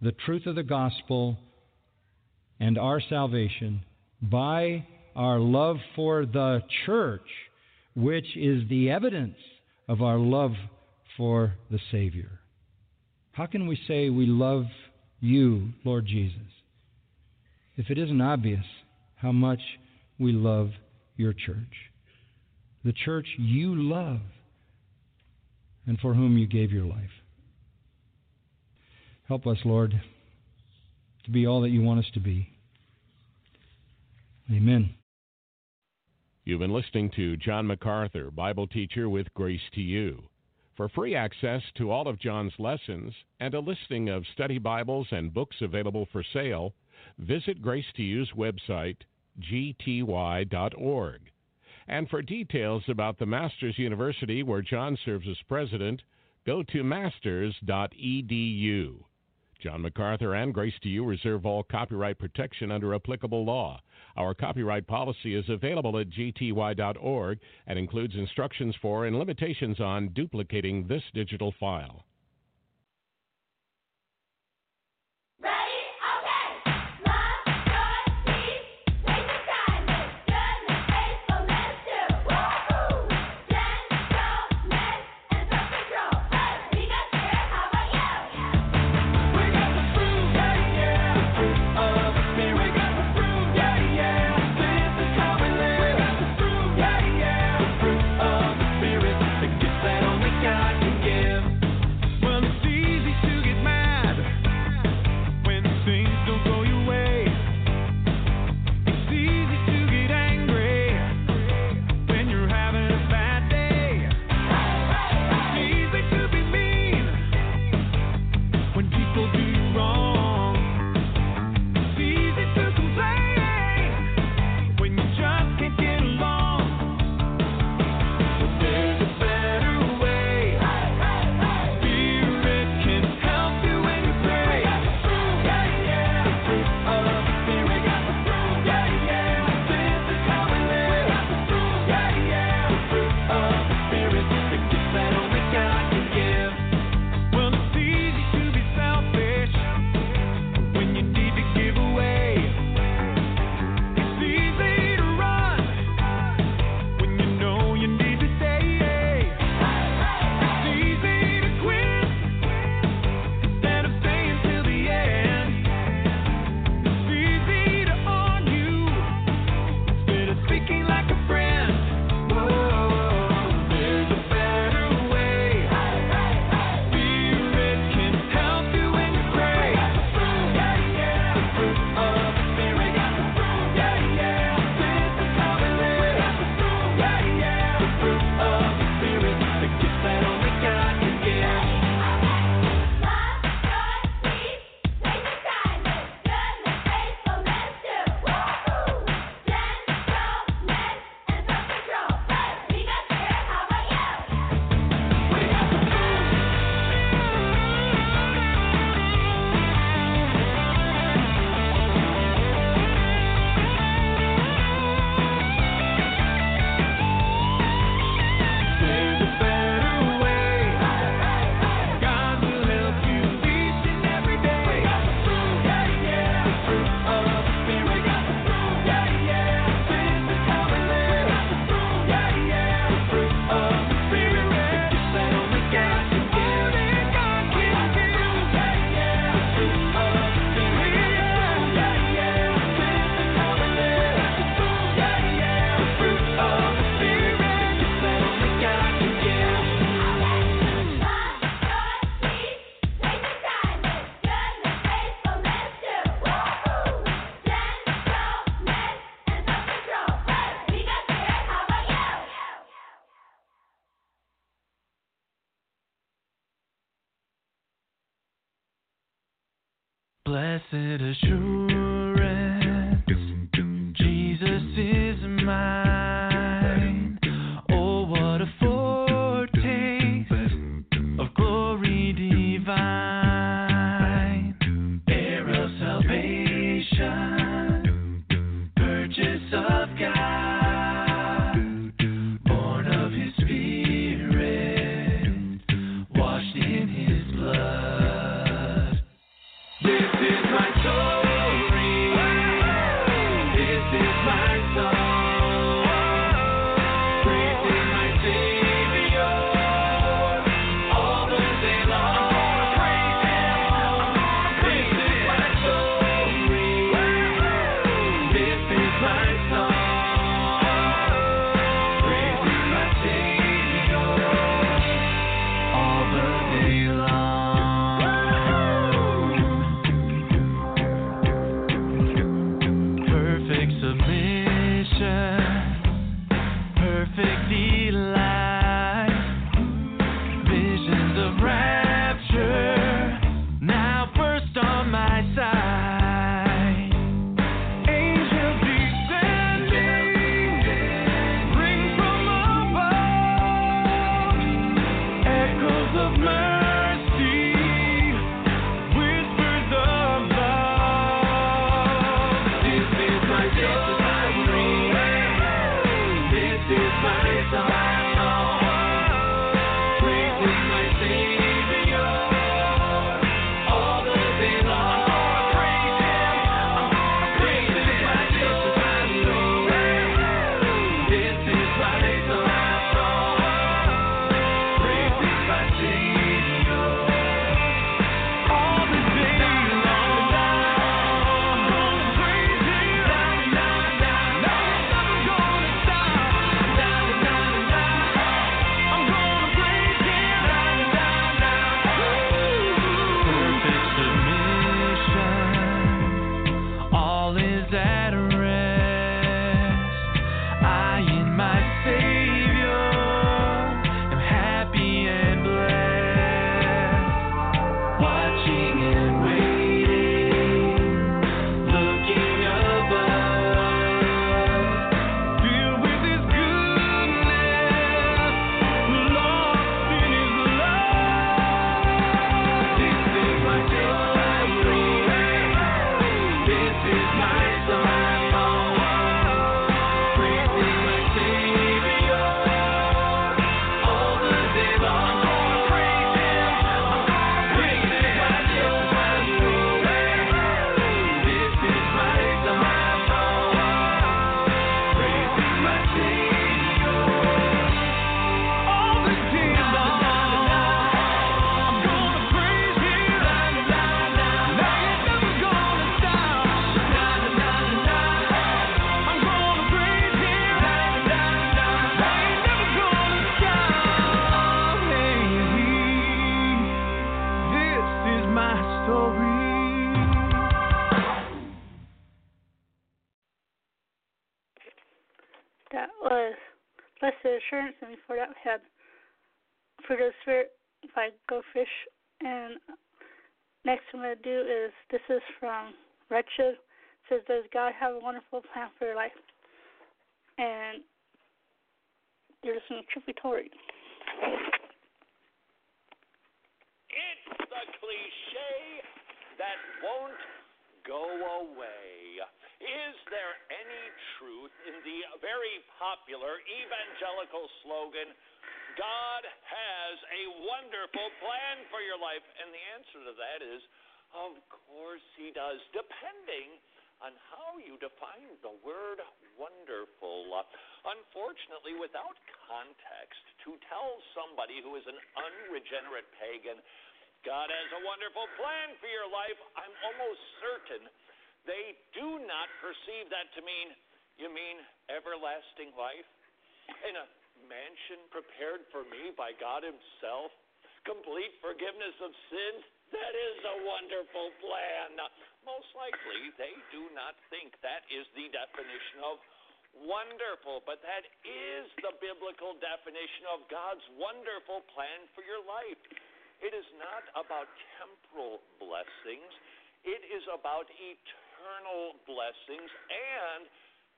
the truth of the gospel and our salvation by our love for the church, which is the evidence of our love for the Savior. How can we say we love you, Lord Jesus, if it isn't obvious how much we love your church? The church you love and for whom you gave your life. Help us, Lord, to be all that you want us to be. Amen. You've been listening to John MacArthur, Bible teacher with Grace to You. For free access to all of John's lessons and a listing of study Bibles and books available for sale, visit Grace to You's website, gty.org. And for details about the Masters University where John serves as president, go to masters.edu. John MacArthur and Grace to You reserve all copyright protection under applicable law. Our copyright policy is available at gty.org and includes instructions for and limitations on duplicating this digital file. Blessed Um, from Wretched. Says, Does God have a wonderful plan for your life? And you're listening to Trippy Tory. It's the cliche that won't go away. Is there any truth in the very popular evangelical slogan, God has a wonderful plan for your life? And the answer to that is, of course he does, depending on how you define the word wonderful. Unfortunately, without context, to tell somebody who is an unregenerate pagan, God has a wonderful plan for your life, I'm almost certain they do not perceive that to mean, you mean everlasting life? In a mansion prepared for me by God Himself? Complete forgiveness of sins? That is a wonderful plan. Most likely, they do not think that is the definition of wonderful, but that is the biblical definition of God's wonderful plan for your life. It is not about temporal blessings. It is about eternal blessings and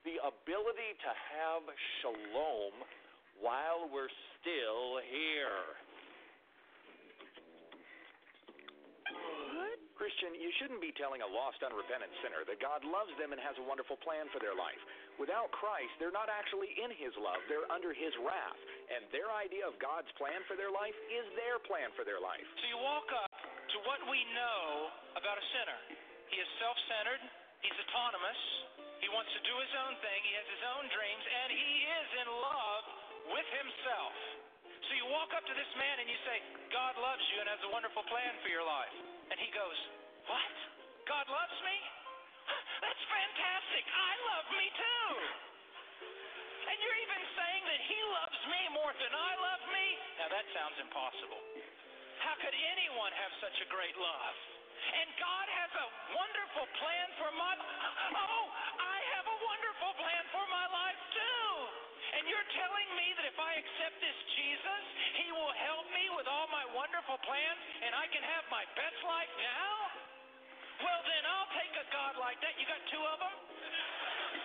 the ability to have shalom while we're still here. Christian, you shouldn't be telling a lost, unrepentant sinner that God loves them and has a wonderful plan for their life. Without Christ, they're not actually in His love, they're under His wrath. And their idea of God's plan for their life is their plan for their life. So you walk up to what we know about a sinner. He is self centered, he's autonomous, he wants to do his own thing, he has his own dreams, and he is in love with himself. So you walk up to this man and you say, God loves you and has a wonderful plan for your life. And he goes, What? God loves me? [laughs] That's fantastic. I love me too. And you're even saying that he loves me more than I love me? Now that sounds impossible. How could anyone have such a great love? And God has a wonderful plan for my Oh, I have a wonderful plan for my life too. And you're telling me that if I accept this Jesus, he will help me with all my wonderful plans and I can have my best life now? Well, then I'll take a God like that. You got two of them?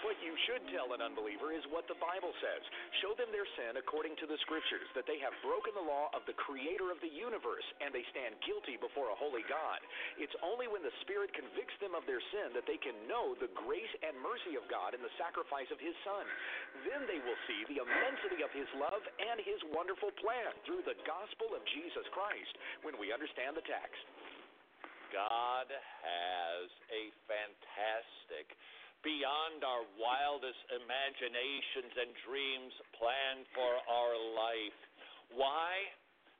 What you should tell an unbeliever is what the Bible says. Show them their sin according to the Scriptures, that they have broken the law of the Creator of the universe, and they stand guilty before a holy God. It's only when the Spirit convicts them of their sin that they can know the grace and mercy of God in the sacrifice of His Son. Then they will see the immensity of His love and His wonderful plan through the gospel of Jesus Christ when we understand the text. God has a fantastic, beyond our wildest imaginations and dreams planned for our life. Why?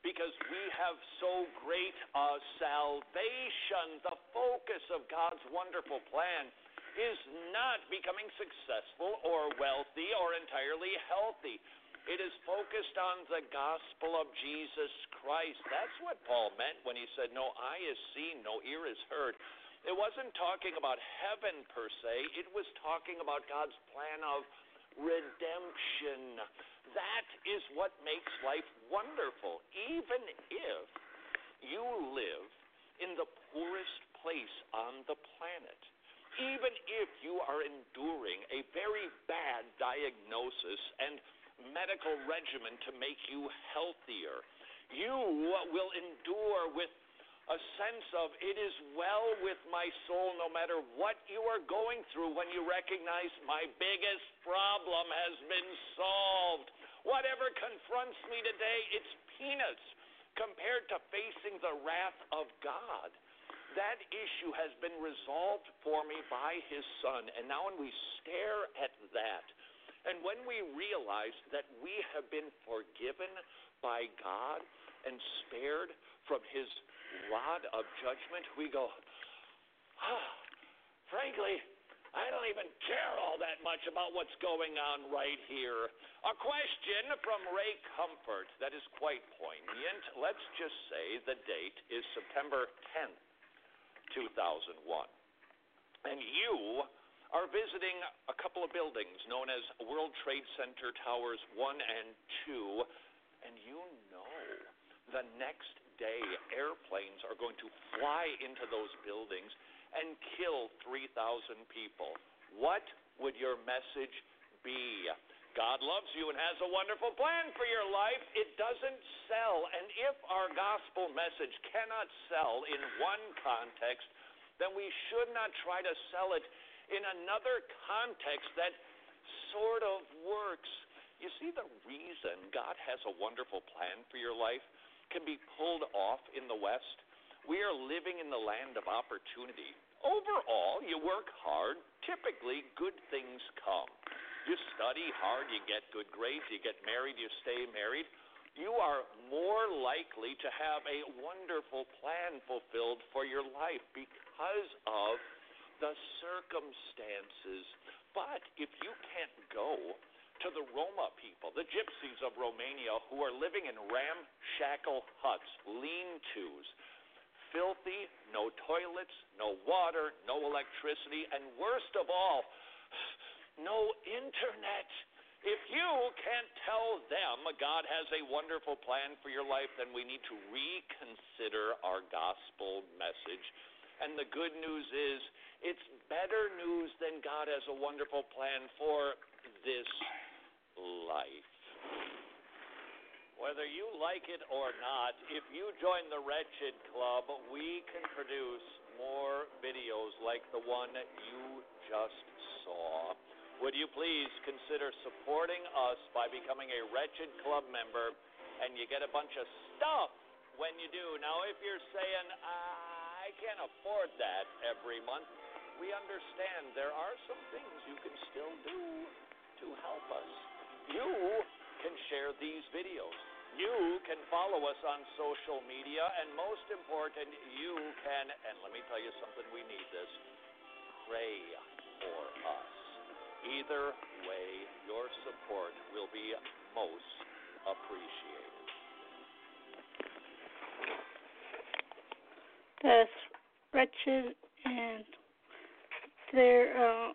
Because we have so great a salvation. The focus of God's wonderful plan is not becoming successful or wealthy or entirely healthy. It is focused on the gospel of Jesus Christ. That's what Paul meant when he said, No eye is seen, no ear is heard. It wasn't talking about heaven per se, it was talking about God's plan of redemption. That is what makes life wonderful. Even if you live in the poorest place on the planet, even if you are enduring a very bad diagnosis and medical regimen to make you healthier. You will endure with a sense of it is well with my soul no matter what you are going through when you recognize my biggest problem has been solved. Whatever confronts me today, it's peanuts compared to facing the wrath of God. That issue has been resolved for me by His Son. And now, when we stare at that, and when we realize that we have been forgiven by God and spared from his rod of judgment, we go, ah, frankly, I don't even care all that much about what's going on right here. A question from Ray Comfort that is quite poignant. Let's just say the date is September 10th, 2001. And you are visiting a couple of buildings known as World Trade Center Towers 1 and 2, and you know the next day airplanes are going to fly into those buildings and kill 3,000 people. What would your message be? God loves you and has a wonderful plan for your life. It doesn't sell. And if our gospel message cannot sell in one context, then we should not try to sell it in another context that sort of works. You see, the reason God has a wonderful plan for your life can be pulled off in the West. We are living in the land of opportunity. Overall, you work hard, typically good things come. You study hard, you get good grades, you get married, you stay married. You are more likely to have a wonderful plan fulfilled for your life because of the circumstances. But if you can't go to the Roma people, the gypsies of Romania, who are living in ramshackle huts, lean tos, filthy, no toilets, no water, no electricity, and worst of all, no internet. If you can't tell them God has a wonderful plan for your life, then we need to reconsider our gospel message And the good news is, it's better news than God has a wonderful plan for this life. Whether you like it or not, if you join the Wretched Club, we can produce more videos like the one you just saw. Would you please consider supporting us by becoming a Wretched Club member? And you get a bunch of stuff when you do. Now, if you're saying, I can't afford that every month, we understand there are some things you can still do to help us. You can share these videos. You can follow us on social media, and most important, you can, and let me tell you something, we need this, pray for us. Either way, your support will be most appreciated. That's Wretched, and their uh,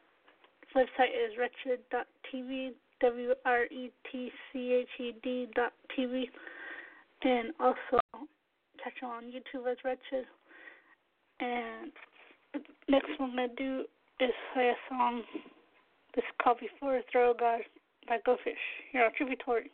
website is wretched.tv, W R E T C H E D dot TV, and also catch on YouTube as Wretched. And next one I'm gonna do is play a song. This is called Before Throw God by Go Fish. Here on Tributary.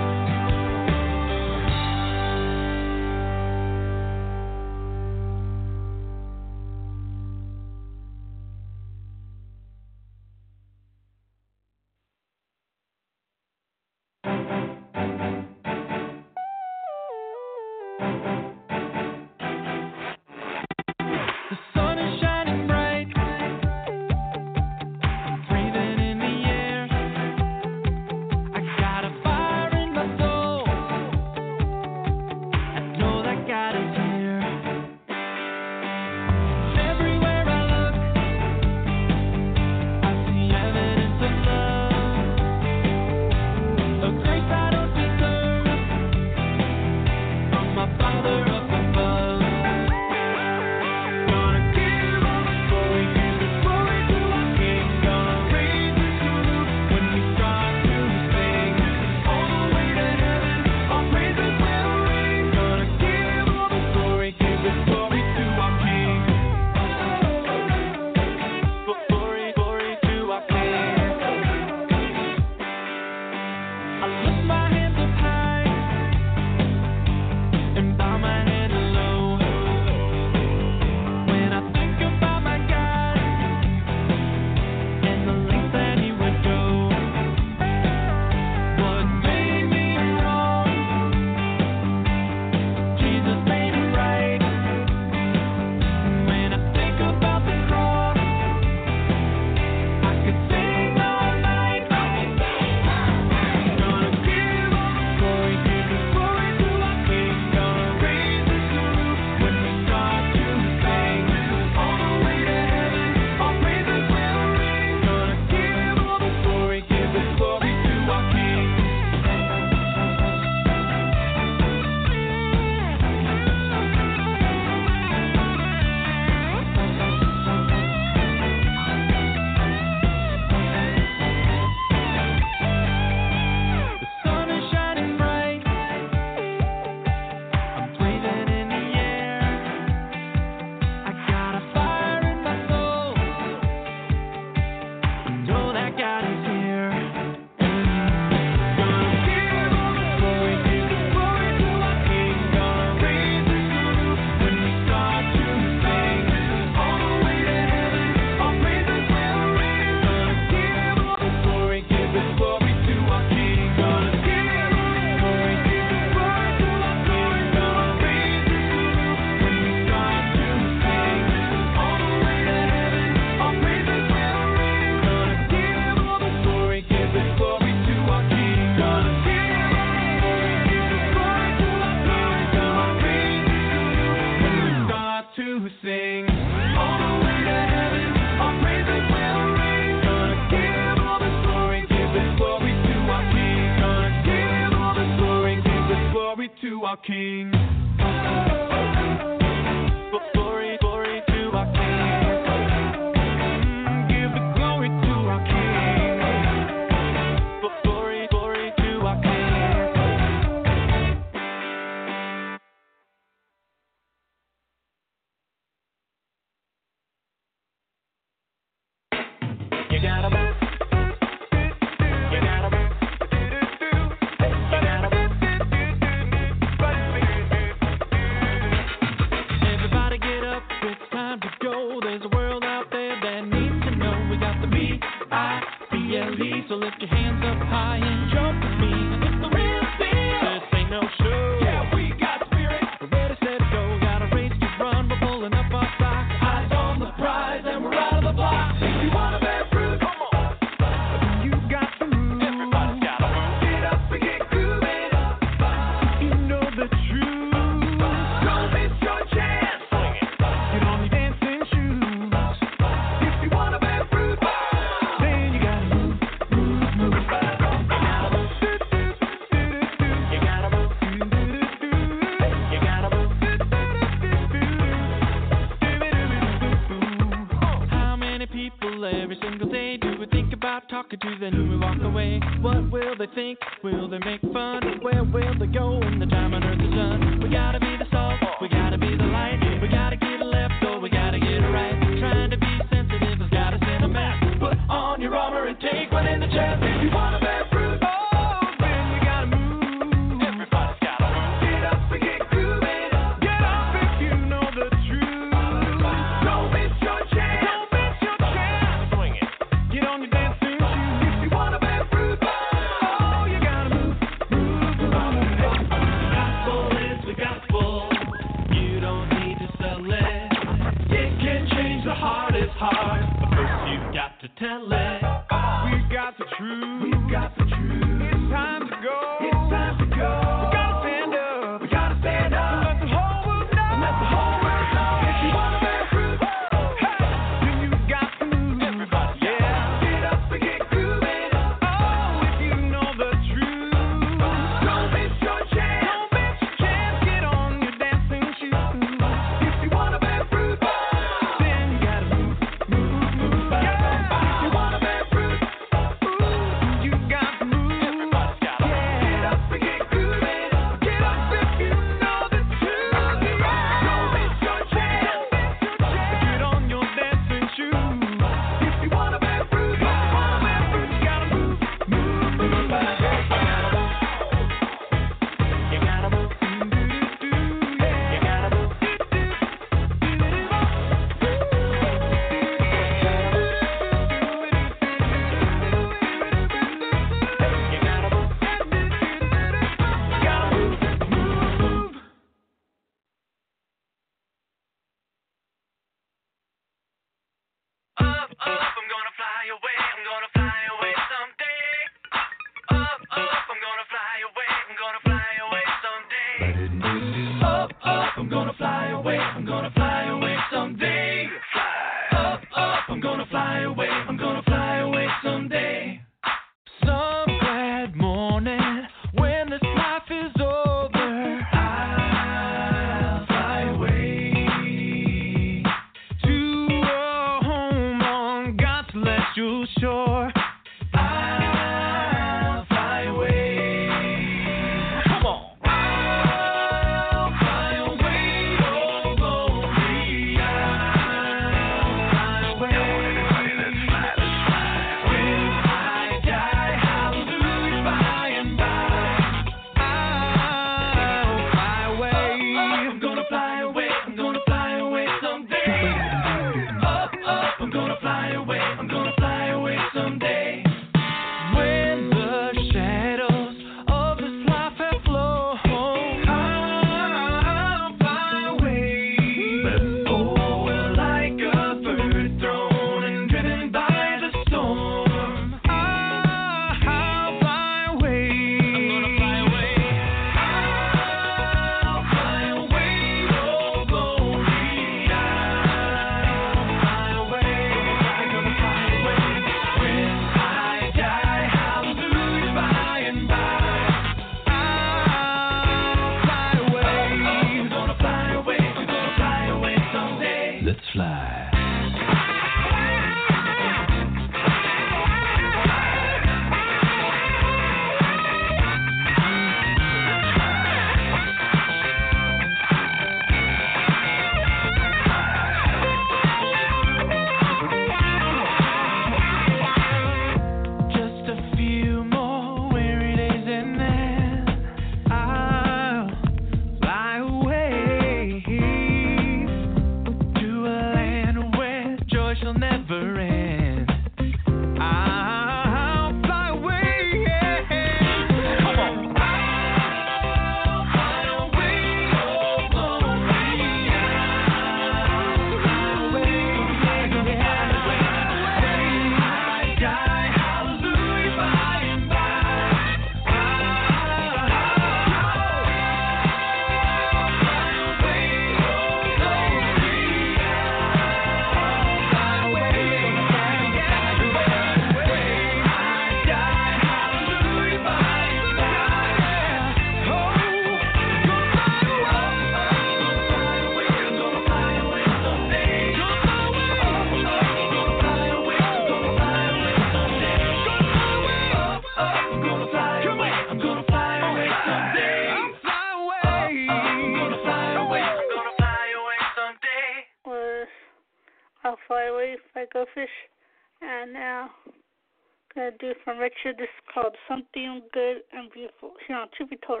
Be Told.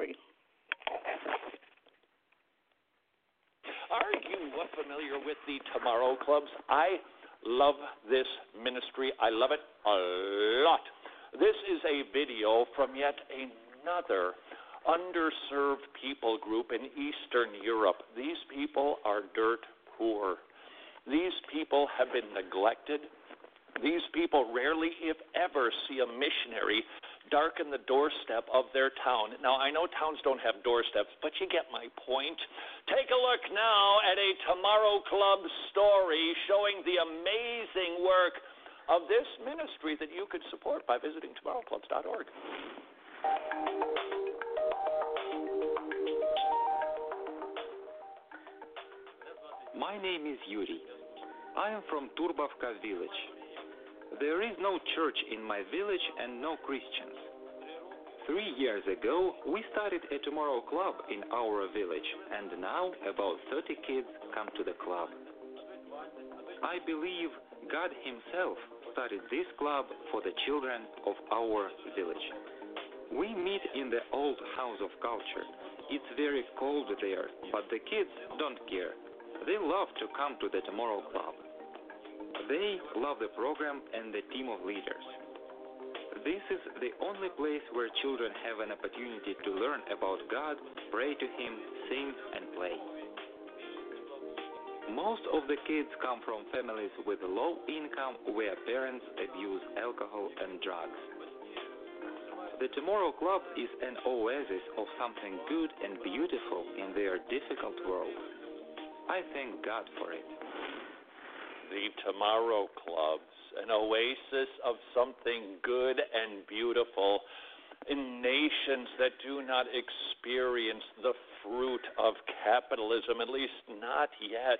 Are you familiar with the Tomorrow Clubs? I love this ministry. I love it a lot. This is a video from yet another underserved people group in Eastern Europe. These people are dirt poor. These people have been neglected. These people rarely, if ever, see a missionary darken the doorstep of their town. Now, I know towns don't have doorsteps, but you get my point. Take a look now at a Tomorrow Club story showing the amazing work of this ministry that you could support by visiting tomorrowclubs.org. My name is Yuri. I am from Turbavka village. There is no church in my village and no Christians. Three years ago, we started a Tomorrow Club in our village, and now about 30 kids come to the club. I believe God Himself started this club for the children of our village. We meet in the old House of Culture. It's very cold there, but the kids don't care. They love to come to the Tomorrow Club. They love the program and the team of leaders. This is the only place where children have an opportunity to learn about God, pray to Him, sing, and play. Most of the kids come from families with low income where parents abuse alcohol and drugs. The Tomorrow Club is an oasis of something good and beautiful in their difficult world. I thank God for it. The Tomorrow Clubs, an oasis of something good and beautiful in nations that do not experience the fruit of capitalism, at least not yet.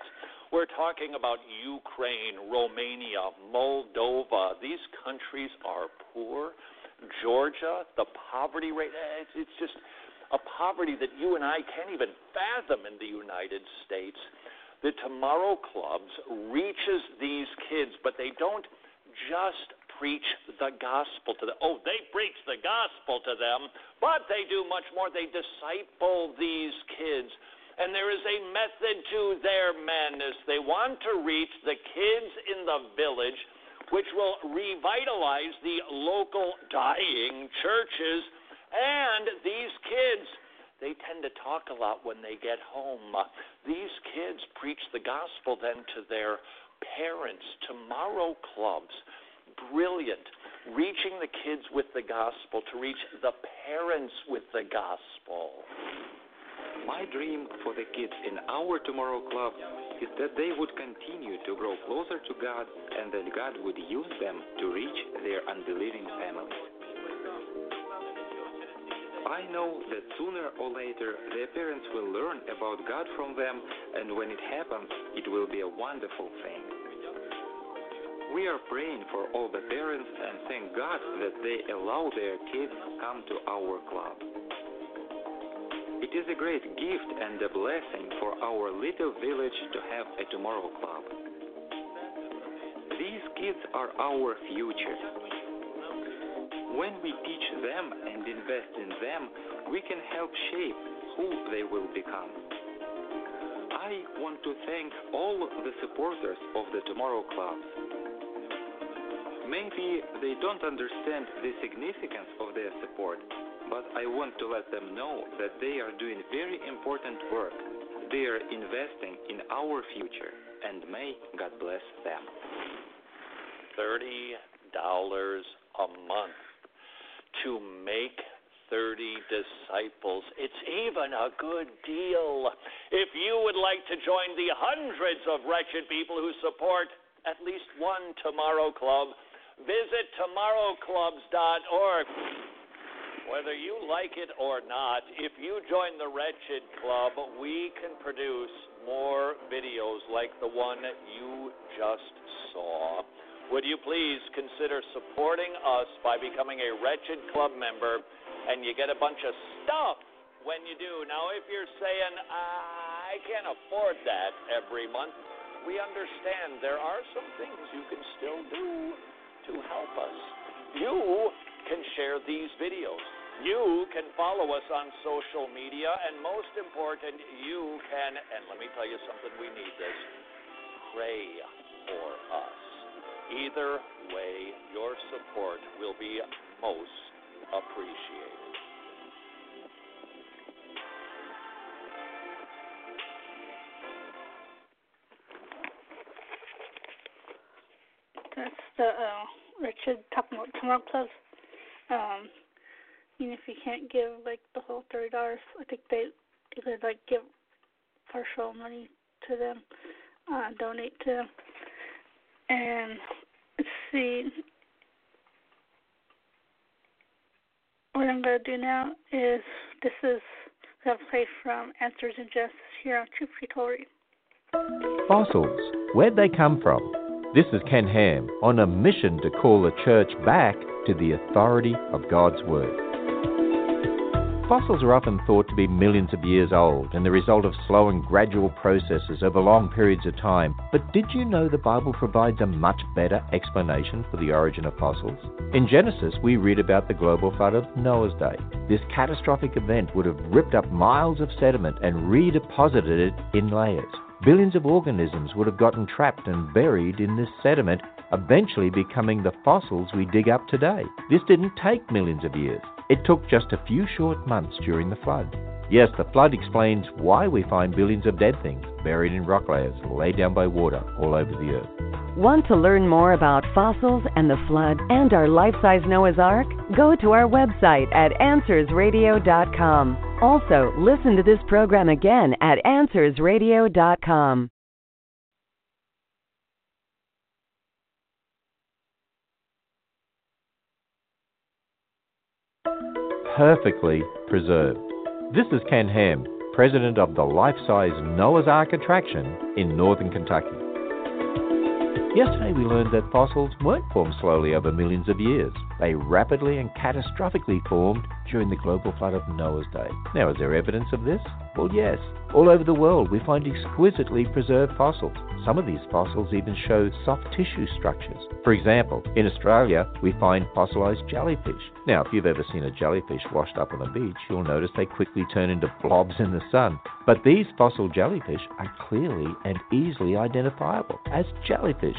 We're talking about Ukraine, Romania, Moldova. These countries are poor. Georgia, the poverty rate, eh, it's, it's just a poverty that you and I can't even fathom in the United States. The Tomorrow Clubs reaches these kids, but they don't just preach the gospel to them. Oh, they preach the gospel to them, but they do much more. They disciple these kids. And there is a method to their madness. They want to reach the kids in the village, which will revitalize the local dying churches. And these kids, they tend to talk a lot when they get home. Uh, these kids preach the gospel then to their parents. Tomorrow clubs, brilliant. Reaching the kids with the gospel to reach the parents with the gospel. My dream for the kids in our Tomorrow Club is that they would continue to grow closer to God and that God would use them to reach their unbelieving families. I know that sooner or later their parents will learn about God from them, and when it happens, it will be a wonderful thing. We are praying for all the parents and thank God that they allow their kids come to our club. It is a great gift and a blessing for our little village to have a Tomorrow Club. These kids are our future. When we teach them and invest in them, we can help shape who they will become. I want to thank all the supporters of the Tomorrow Clubs. Maybe they don't understand the significance of their support, but I want to let them know that they are doing very important work. They are investing in our future, and may God bless them. $30 a month to make 30 disciples. It's even a good deal. If you would like to join the hundreds of wretched people who support at least one Tomorrow Club, visit tomorrowclubs.org. Whether you like it or not, if you join the Wretched Club, we can produce more videos like the one you just saw. Would you please consider supporting us by becoming a Wretched Club member? And you get a bunch of stuff when you do. Now, if you're saying, I can't afford that every month, we understand there are some things you can still do to help us. You can share these videos. You can follow us on social media, and most important, you can, and let me tell you something, we need this, pray for us. Either way, your support will be most appreciated. That's the uh, Wretched talking about Tomorrow Club. Um, if you can't give like the whole thirty dollars, I think they could like give partial money to them, uh, donate to them. And see. What I'm gonna do now is this is I'm play from Answers in Genesis here on Be Told. Fossils. Where'd they come from? This is Ken Ham on a mission to call the church back to the authority of God's Word. Fossils are often thought to be millions of years old and the result of slow and gradual processes over long periods of time. But did you know the Bible provides a much better explanation for the origin of fossils? In Genesis, we read about the global flood of Noah's day. This catastrophic event would have ripped up miles of sediment and redeposited it in layers. Billions of organisms would have gotten trapped and buried in this sediment, eventually becoming the fossils we dig up today. This didn't take millions of years. It took just a few short months during the flood. Yes, the flood explains why we find billions of dead things buried in rock layers laid down by water all over the earth. Want to learn more about fossils and the flood and our life size Noah's Ark? Go to our website at AnswersRadio.com. Also, listen to this program again at AnswersRadio.com. Perfectly preserved. This is Ken Ham, president of the life size Noah's Ark attraction in northern Kentucky. Yesterday we learned that fossils weren't formed slowly over millions of years. They rapidly and catastrophically formed during the global flood of Noah's day. Now, is there evidence of this? Well, yes. All over the world we find exquisitely preserved fossils. Some of these fossils even show soft tissue structures. For example, in Australia we find fossilized jellyfish. Now, if you've ever seen a jellyfish washed up on a beach, you'll notice they quickly turn into blobs in the sun. But these fossil jellyfish are clearly and easily identifiable as jellyfish.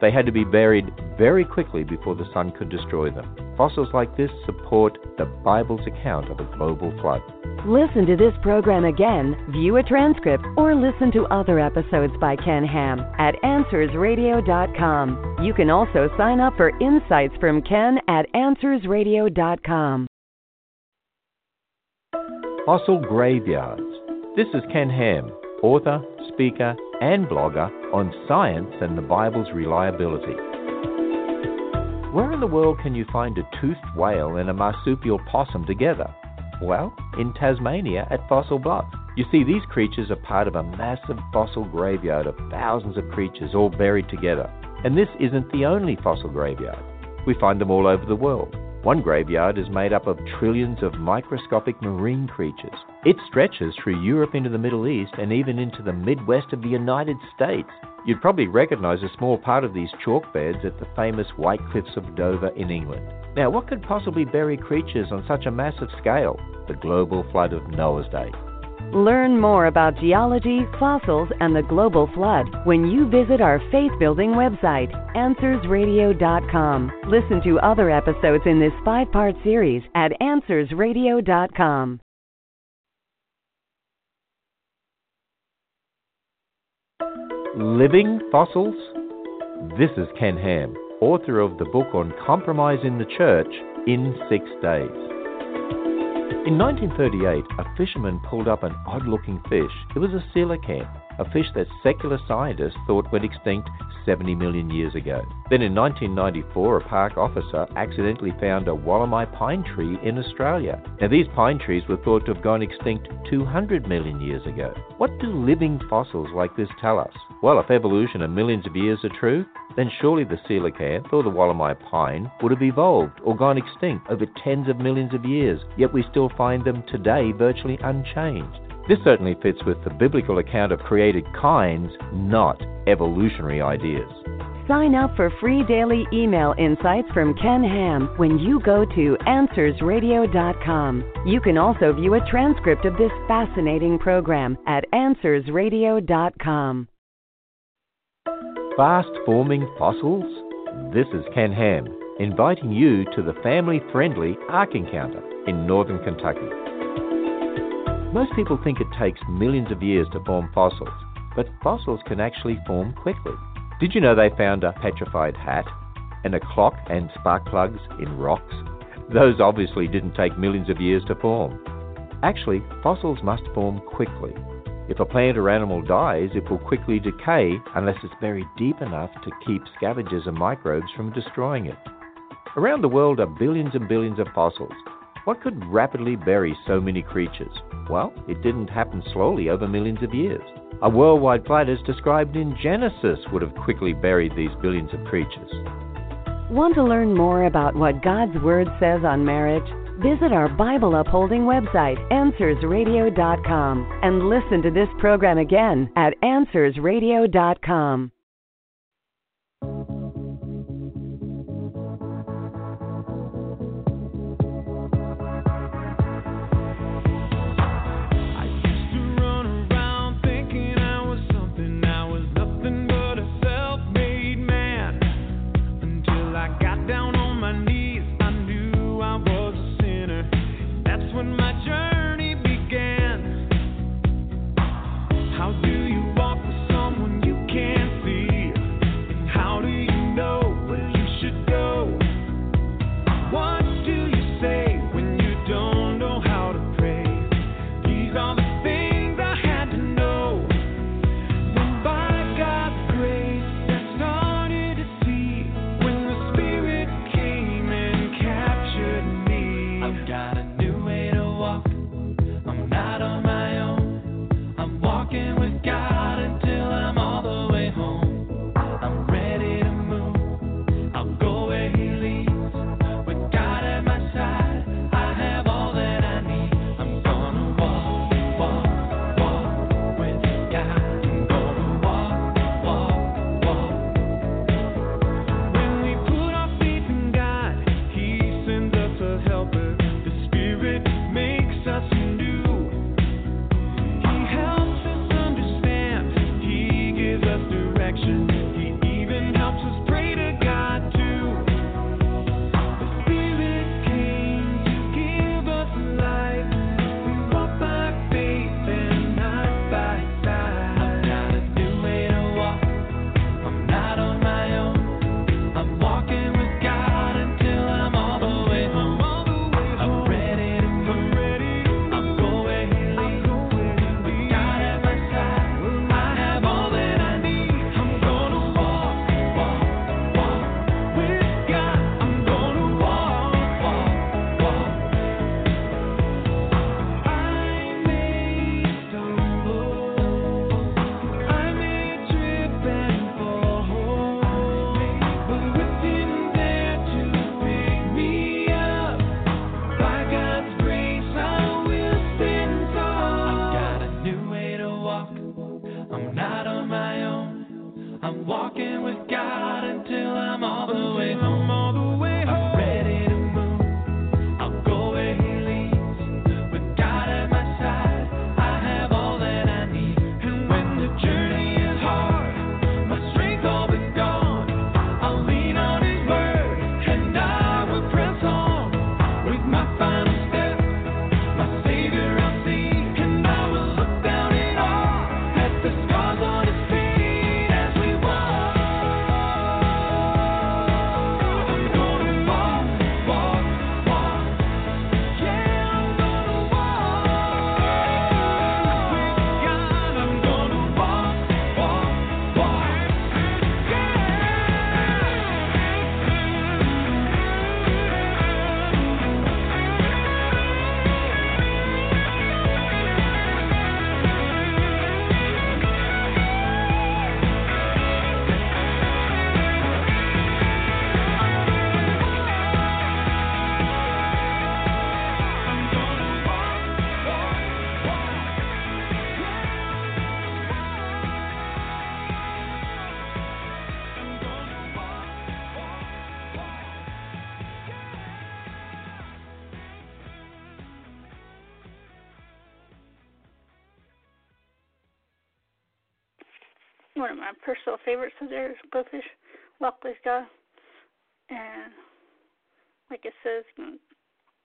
They had to be buried very quickly before the sun could destroy them. Fossils like this support the Bible's account of a global flood. Listen to this program again, view a transcript, or listen to other episodes by Ken Ham at AnswersRadio.com. You can also sign up for insights from Ken at AnswersRadio.com. Fossil graveyards. This is Ken Ham, author, speaker, and blogger on science and the Bible's reliability. Where in the world can you find a toothed whale and a marsupial possum together? Well, in Tasmania at Fossil Bluff. You see, these creatures are part of a massive fossil graveyard of thousands of creatures all buried together. And this isn't the only fossil graveyard. We find them all over the world. One graveyard is made up of trillions of microscopic marine creatures. It stretches through Europe into the Middle East and even into the Midwest of the United States. You'd probably recognize a small part of these chalk beds at the famous White Cliffs of Dover in England. Now, what could possibly bury creatures on such a massive scale? The global flood of Noah's Day. Learn more about geology, fossils, and the global flood when you visit our faith building website, AnswersRadio.com. Listen to other episodes in this five part series at AnswersRadio.com. Living fossils? This is Ken Ham, author of the book on compromise in the church in six days. In 1938, a fisherman pulled up an odd looking fish. It was a coelacanth, a fish that secular scientists thought went extinct 70 million years ago. Then in 1994, a park officer accidentally found a Wollemi pine tree in Australia. Now, these pine trees were thought to have gone extinct 200 million years ago. What do living fossils like this tell us? Well, if evolution and millions of years are true, then surely the coelacanth or the Wollemi pine would have evolved or gone extinct over tens of millions of years, yet we still find them today virtually unchanged. This certainly fits with the biblical account of created kinds, not evolutionary ideas. Sign up for free daily email insights from Ken Ham when you go to AnswersRadio.com. You can also view a transcript of this fascinating program at AnswersRadio.com. Fast forming fossils? This is Ken Ham, inviting you to the family friendly Ark Encounter in northern Kentucky. Most people think it takes millions of years to form fossils, but fossils can actually form quickly. Did you know they found a petrified hat and a clock and spark plugs in rocks? Those obviously didn't take millions of years to form. Actually, fossils must form quickly. If a plant or animal dies, it will quickly decay unless it's buried deep enough to keep scavengers and microbes from destroying it. Around the world are billions and billions of fossils. What could rapidly bury so many creatures? Well, it didn't happen slowly over millions of years. A worldwide flood as described in Genesis would have quickly buried these billions of creatures. Want to learn more about what God's Word says on marriage? Visit our Bible upholding website, AnswersRadio.com, and listen to this program again at AnswersRadio.com. personal favorites of theirs, Go Fish, Walk with God. And like it says,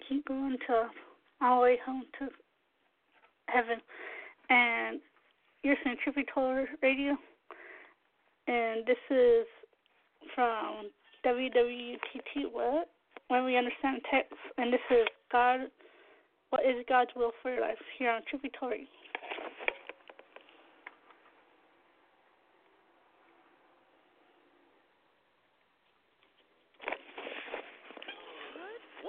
keep going to all the way home to heaven. And you're listening to Truth Be Told Radio. And this is from WWUTT, what? When We Understand Text. And this is God, What is God's Will for Your Life here on Trippy.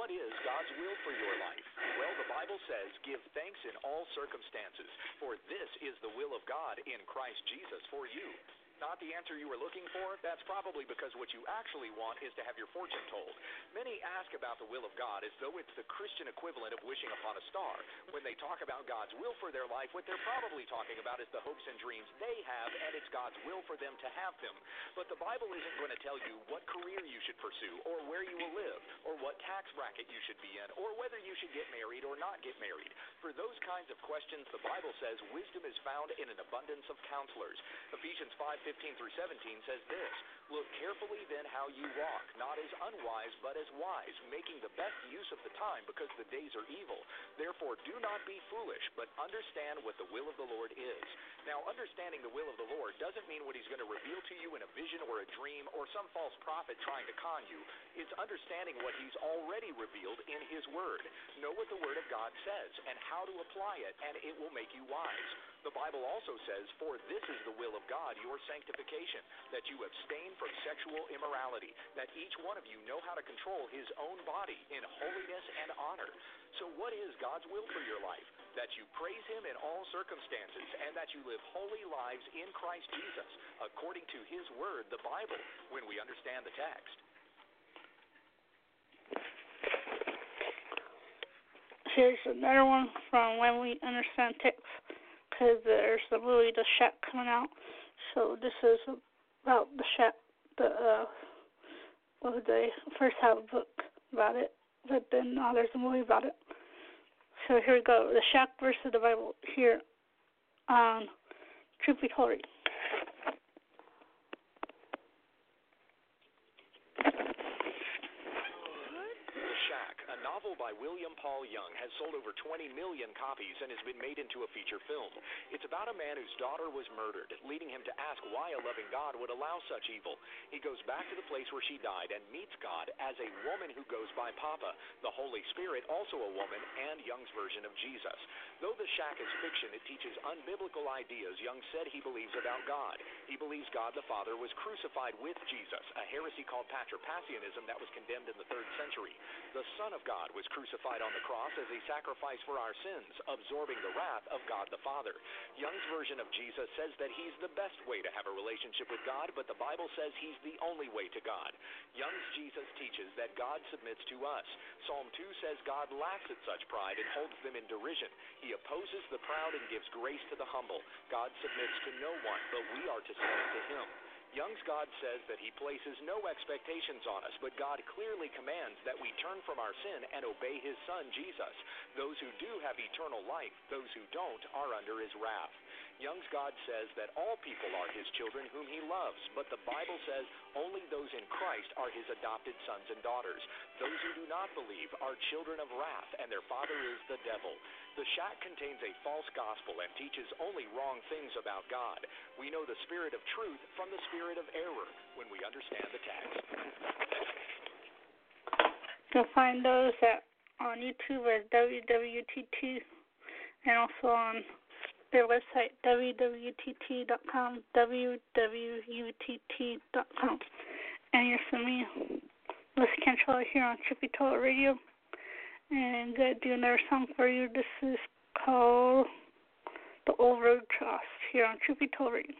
What is God's will for your life? Well, the Bible says, give thanks in all circumstances, for this is the will of God in Christ Jesus for you. Not the answer you were looking for? That's probably because what you actually want is to have your fortune told. Many ask about the will of God as though it's the Christian equivalent of wishing upon a star. When they talk about God's will for their life, what they're probably talking about is the hopes and dreams they have, and it's God's will for them to have them. But the Bible isn't going to tell you what career you should pursue, or where you will live, or what tax bracket you should be in, or whether you should get married or not get married. For those kinds of questions, the Bible says wisdom is found in an abundance of counselors. Ephesians 5:15 through 17 says this: Look carefully then how you walk, not as unwise but as wise, making the best use of the time because the days are evil. Therefore do not be foolish, but understand what the will of the Lord is. Now, understanding the will of the Lord doesn't mean what he's going to reveal to you in a vision or a dream or some false prophet trying to con you. It's understanding what he's already revealed in his word. Know what the word of God says and how to apply it, and it will make you wise. The Bible also says, For this is the will of God, your sanctification, that you abstain from sexual immorality, that each one of you know how to control his own body in holiness and honor. So, what is God's will for your life? That you praise him in all circumstances, and that you live holy lives in Christ Jesus, according to his word, the Bible, when we understand the text. Here's another one from When We Understand Text, because there's the movie The Shack coming out. So this is about the Shack. The uh, well, they first have a book about it, but then now there's a movie about it. So here we go. The Shack versus the Bible here on Truth Be Told. The Shack, a novel by William Paul Young, has sold over 20 million copies and has been made into a feature film. It's about a man whose daughter was murdered, leading him to ask why a loving God would allow such evil. He goes back to the place where she died and meets God as a woman who goes by Papa, the Holy Spirit, also a woman, and Young's version of Jesus. Though The Shack is fiction, it teaches unbiblical ideas Young said he believes about God. He believes God the Father was crucified with Jesus, a heresy called Patripassianism that was condemned in the third century. The Son of God was crucified on the cross as a sacrifice for our sins, absorbing the wrath of God the Father. Young's version of Jesus says that he's the best way to have a relationship with God, but the Bible says he's the only way to God. Young's Jesus teaches that God submits to us. Psalm 2 says God laughs at such pride and holds them in derision. He opposes the proud and gives grace to the humble. God submits to no one, but we are to submit to him. Young's God says that he places no expectations on us, but God clearly commands that we turn from our sin and obey his Son, Jesus. Those who do have eternal life, those who don't are under his wrath. Young's God says that all people are his children whom he loves, but the Bible says only those in Christ are his adopted sons and daughters. Those who do not believe are children of wrath, and their father is the devil. The shack contains a false gospel and teaches only wrong things about God. We know the spirit of truth from the spirit of error when we understand the text. You'll find those at on YouTube as WWUTT and also on their website www.tt.com, www.utt.com. And you're from me, Liz Cantrell here on Truth Be Told Radio. And to do another song for you. This is called The Old Road Trust here on Truth Be Told Radio.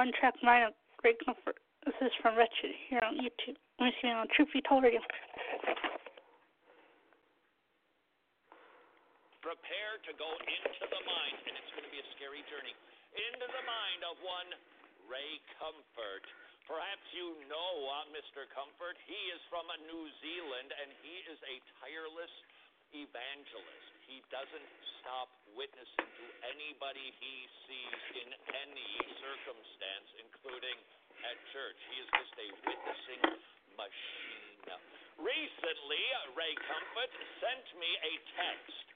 one track mind of great comfort. This is from Wretched here on YouTube. I'm me on Truth Be Told Radio. Prepare to go into the mind, and it's going to be a scary journey. Into the mind of one Ray Comfort. Perhaps you know uh, Mr. Comfort. He is from New Zealand, and he is a tireless evangelist. He doesn't stop witnessing to anybody he sees in any circumstance, including at church. He is just a witnessing machine. Recently, Ray Comfort sent me a text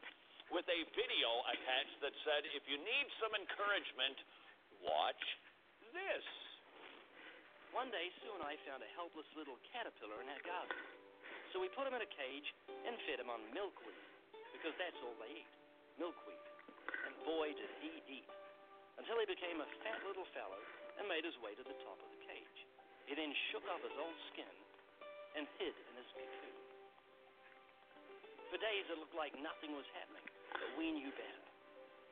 with a video attached that said, if you need some encouragement, watch this. One day, Sue and I found a helpless little caterpillar in our garden. So we put him in a cage and fed him on milkweed, because that's all they eat milkweed. And boy, did he eat. Until he became a fat little fellow and made his way to the top of the cage. He then shook off his old skin and hid in his cocoon. For days it looked like nothing was happening, but we knew better.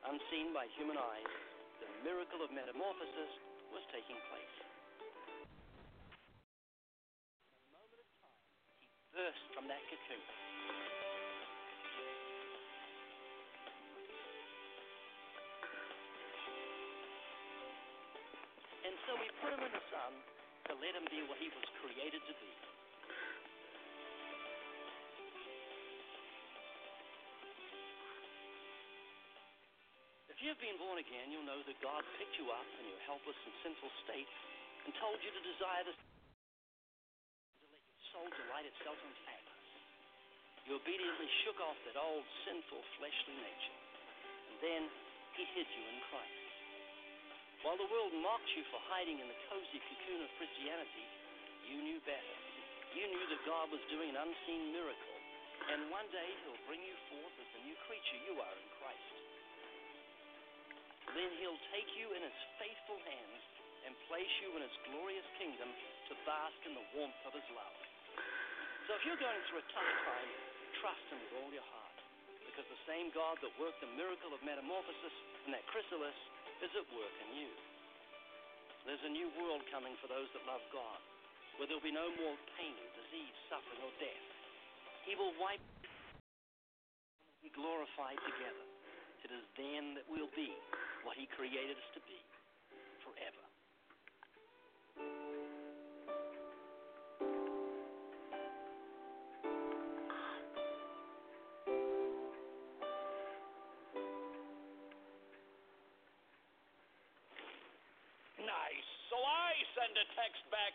Unseen by human eyes, the miracle of metamorphosis was taking place. Burst from that cocoon. And so we put him in the sun to let him be what he was created to be. If you've been born again, you'll know that God picked you up in your helpless and sinful state and told you to desire the soul delight itself in fatness. You obediently shook off that old sinful fleshly nature, and then he hid you in Christ. While the world mocked you for hiding in the cozy cocoon of Christianity, you knew better. You knew that God was doing an unseen miracle, and one day he'll bring you forth as the new creature you are in Christ. Then he'll take you in his faithful hands and place you in his glorious kingdom to bask in the warmth of his love. So if you're going through a tough time, trust Him with all your heart. Because the same God that worked the miracle of metamorphosis in that chrysalis is at work in you. There's a new world coming for those that love God, where there'll be no more pain, disease, suffering, or death. He will wipe be glorified together. It is then that we'll be what He created us to be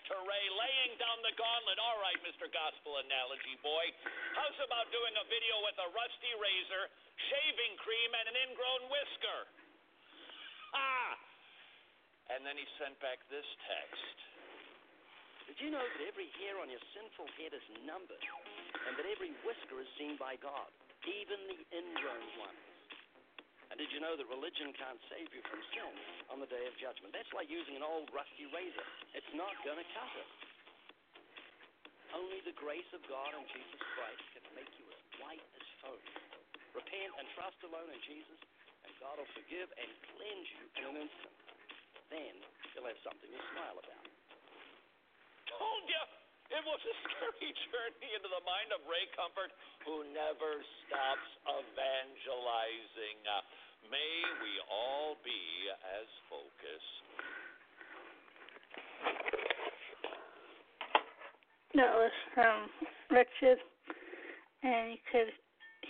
text back to Ray laying down the gauntlet. All right, Mr. Gospel Analogy Boy. How's about doing a video with a rusty razor, shaving cream, and an ingrown whisker? Ah! And then he sent back this text. Did you know that every hair on your sinful head is numbered, and that every whisker is seen by God, even the ingrown ones? Did you know that religion can't save you from sin on the day of judgment? That's like using an old rusty razor. It's not going to cut it. Only the grace of God and Jesus Christ can make you as white as foam. Repent and trust alone in Jesus, and God will forgive and cleanse you in an instant. Then you'll have something to smile about. Told you! It was a scary [laughs] journey into the mind of Ray Comfort, who never stops evangelizing. Uh, may we all be as focused. That was from Wretched, and you could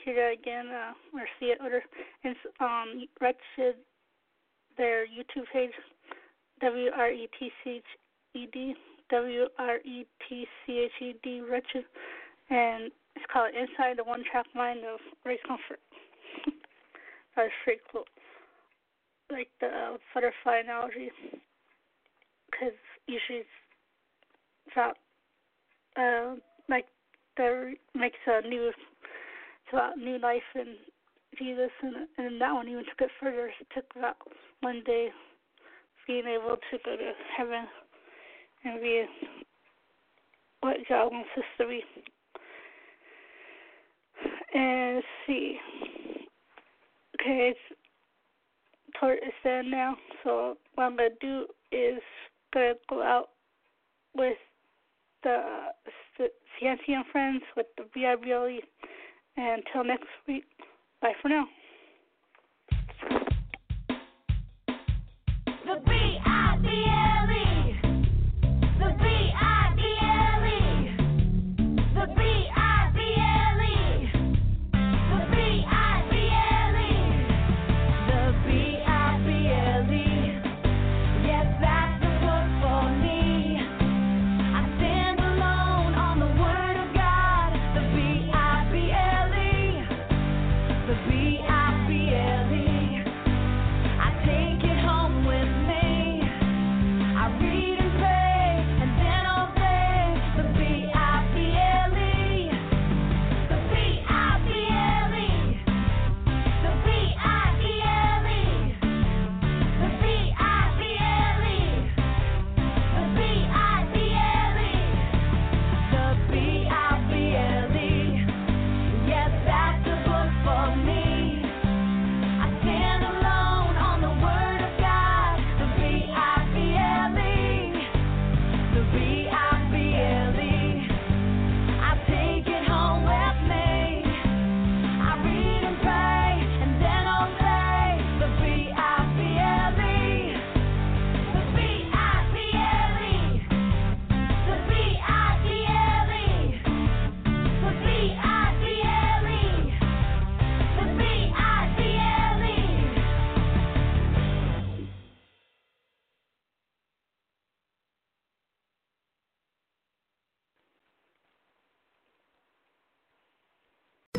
hear that again uh, or see it later. It's um Wretched, their YouTube page, W R E T C H E D, W R E T C H E D, Wretched, and it's called Inside the One Track Mind of Ray Comfort. that was pretty cool. Like the butterfly analogy, because usually it's about Um, like the makes a new it's about new life in Jesus, and and that one even took it further. It took about one day being able to go to heaven and be what God wants us to be. And see. Okay, it's toward it's end now. So what I'm gonna do is gonna go out with the Cianci and Friends with the VIBLE. And until next week, bye for now.